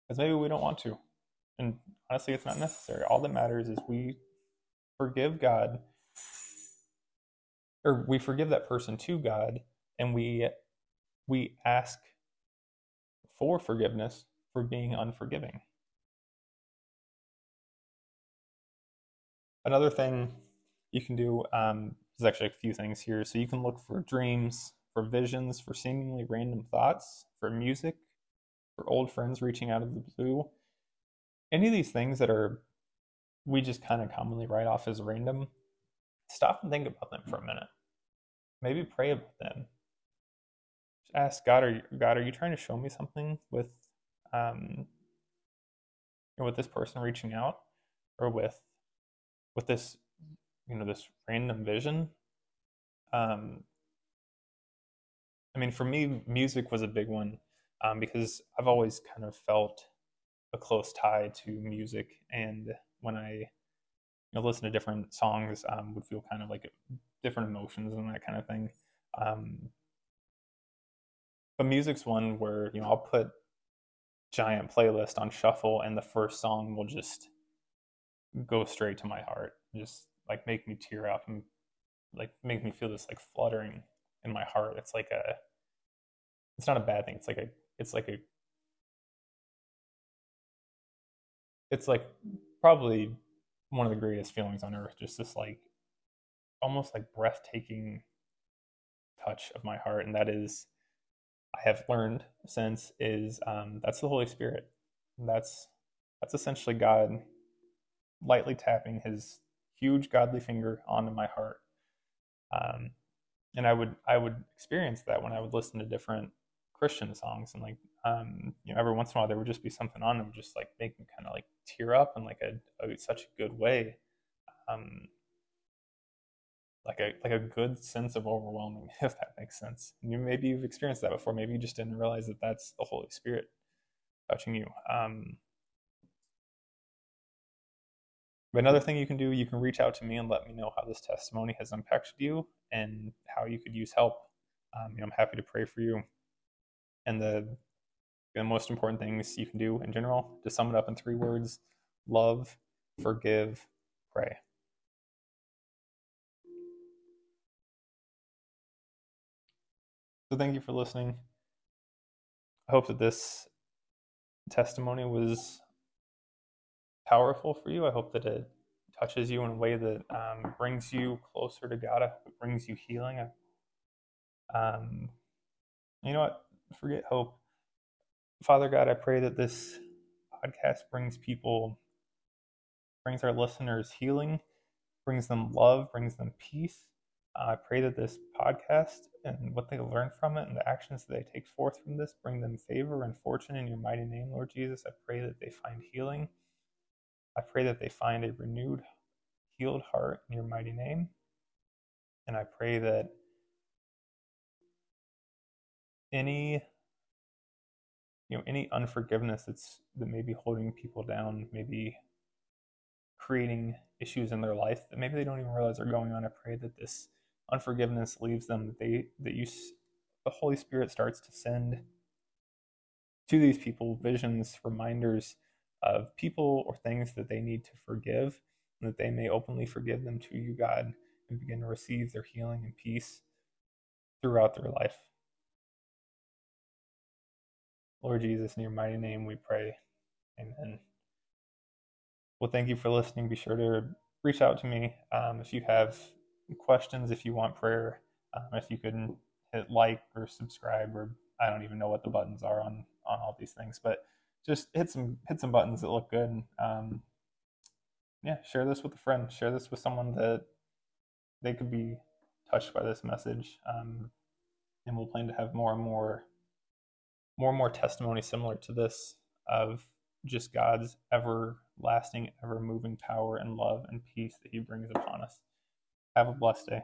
Because maybe we don't want to. And honestly it's not necessary. All that matters is we forgive god or we forgive that person to god and we we ask for forgiveness for being unforgiving. Another thing you can do um, is actually a few things here. So you can look for dreams, for visions, for seemingly random thoughts, for music, for old friends reaching out of the blue. Any of these things that are we just kind of commonly write off as random, stop and think about them for a minute. Maybe pray about them. Just ask God, are you, God, are you trying to show me something with um, with this person reaching out, or with with this you know this random vision. Um i mean for me music was a big one um, because i've always kind of felt a close tie to music. And when i you know listen to different songs um, would feel kind of like different emotions and that kind of thing. Um, but music's one where you know i'll put giant playlist on shuffle and the first song will just go straight to my heart, just like make me tear up and like make me feel this like fluttering in my heart. It's like a, it's not a bad thing. It's like a, it's like a, it's like probably one of the greatest feelings on earth. Just this like, almost like breathtaking touch of my heart, and that is I have learned since is um, that's the Holy Spirit. That's that's essentially God lightly tapping His huge godly finger onto my heart. Um, and I would I would experience that when I would listen to different Christian songs and like um, you know every once in a while there would just be something on them just like make me kind of like tear up in like a, a such a good way. Um, like a like a good sense of overwhelming, if that makes sense. And you maybe you've experienced that before. Maybe you just didn't realize that that's the Holy Spirit touching you. Um, but another thing you can do, you can reach out to me and let me know how this testimony has impacted you and how you could use help. Um, you know, I'm happy to pray for you. And the the most important things you can do in general, to sum it up in three words: love, forgive, pray. So thank you for listening. I hope that this testimony was powerful for you. I hope that it touches you in a way that um, brings you closer to God. I hope it brings you healing. Um, you know what? Forget hope. Father God, I pray that this podcast brings people, brings our listeners healing, brings them love, brings them peace. Uh, I pray that this podcast and what they learn from it and the actions that they take forth from this bring them favor and fortune in your mighty name, Lord Jesus. I pray that they find healing. I pray that they find a renewed, healed heart in your mighty name. And I pray that any you know any unforgiveness that's that may be holding people down, maybe creating issues in their life that maybe they don't even realize are going on. I pray that this unforgiveness leaves them, that they that you the Holy Spirit starts to send to these people visions, reminders of people or things that they need to forgive, and that they may openly forgive them to you, God, and begin to receive their healing and peace throughout their life. Lord Jesus, in your mighty name we pray. Amen. Well, thank you for listening. Be sure to reach out to me um, if you have questions, if you want prayer, um, if you can hit like or subscribe, or I don't even know what the buttons are on on all these things, but just hit some hit some buttons that look good. Um, yeah, share this with a friend. Share this with someone that they could be touched by this message. Um, and we'll plan to have more and more more and more testimony similar to this of just God's everlasting, ever moving power and love and peace that He brings upon us. Have a blessed day.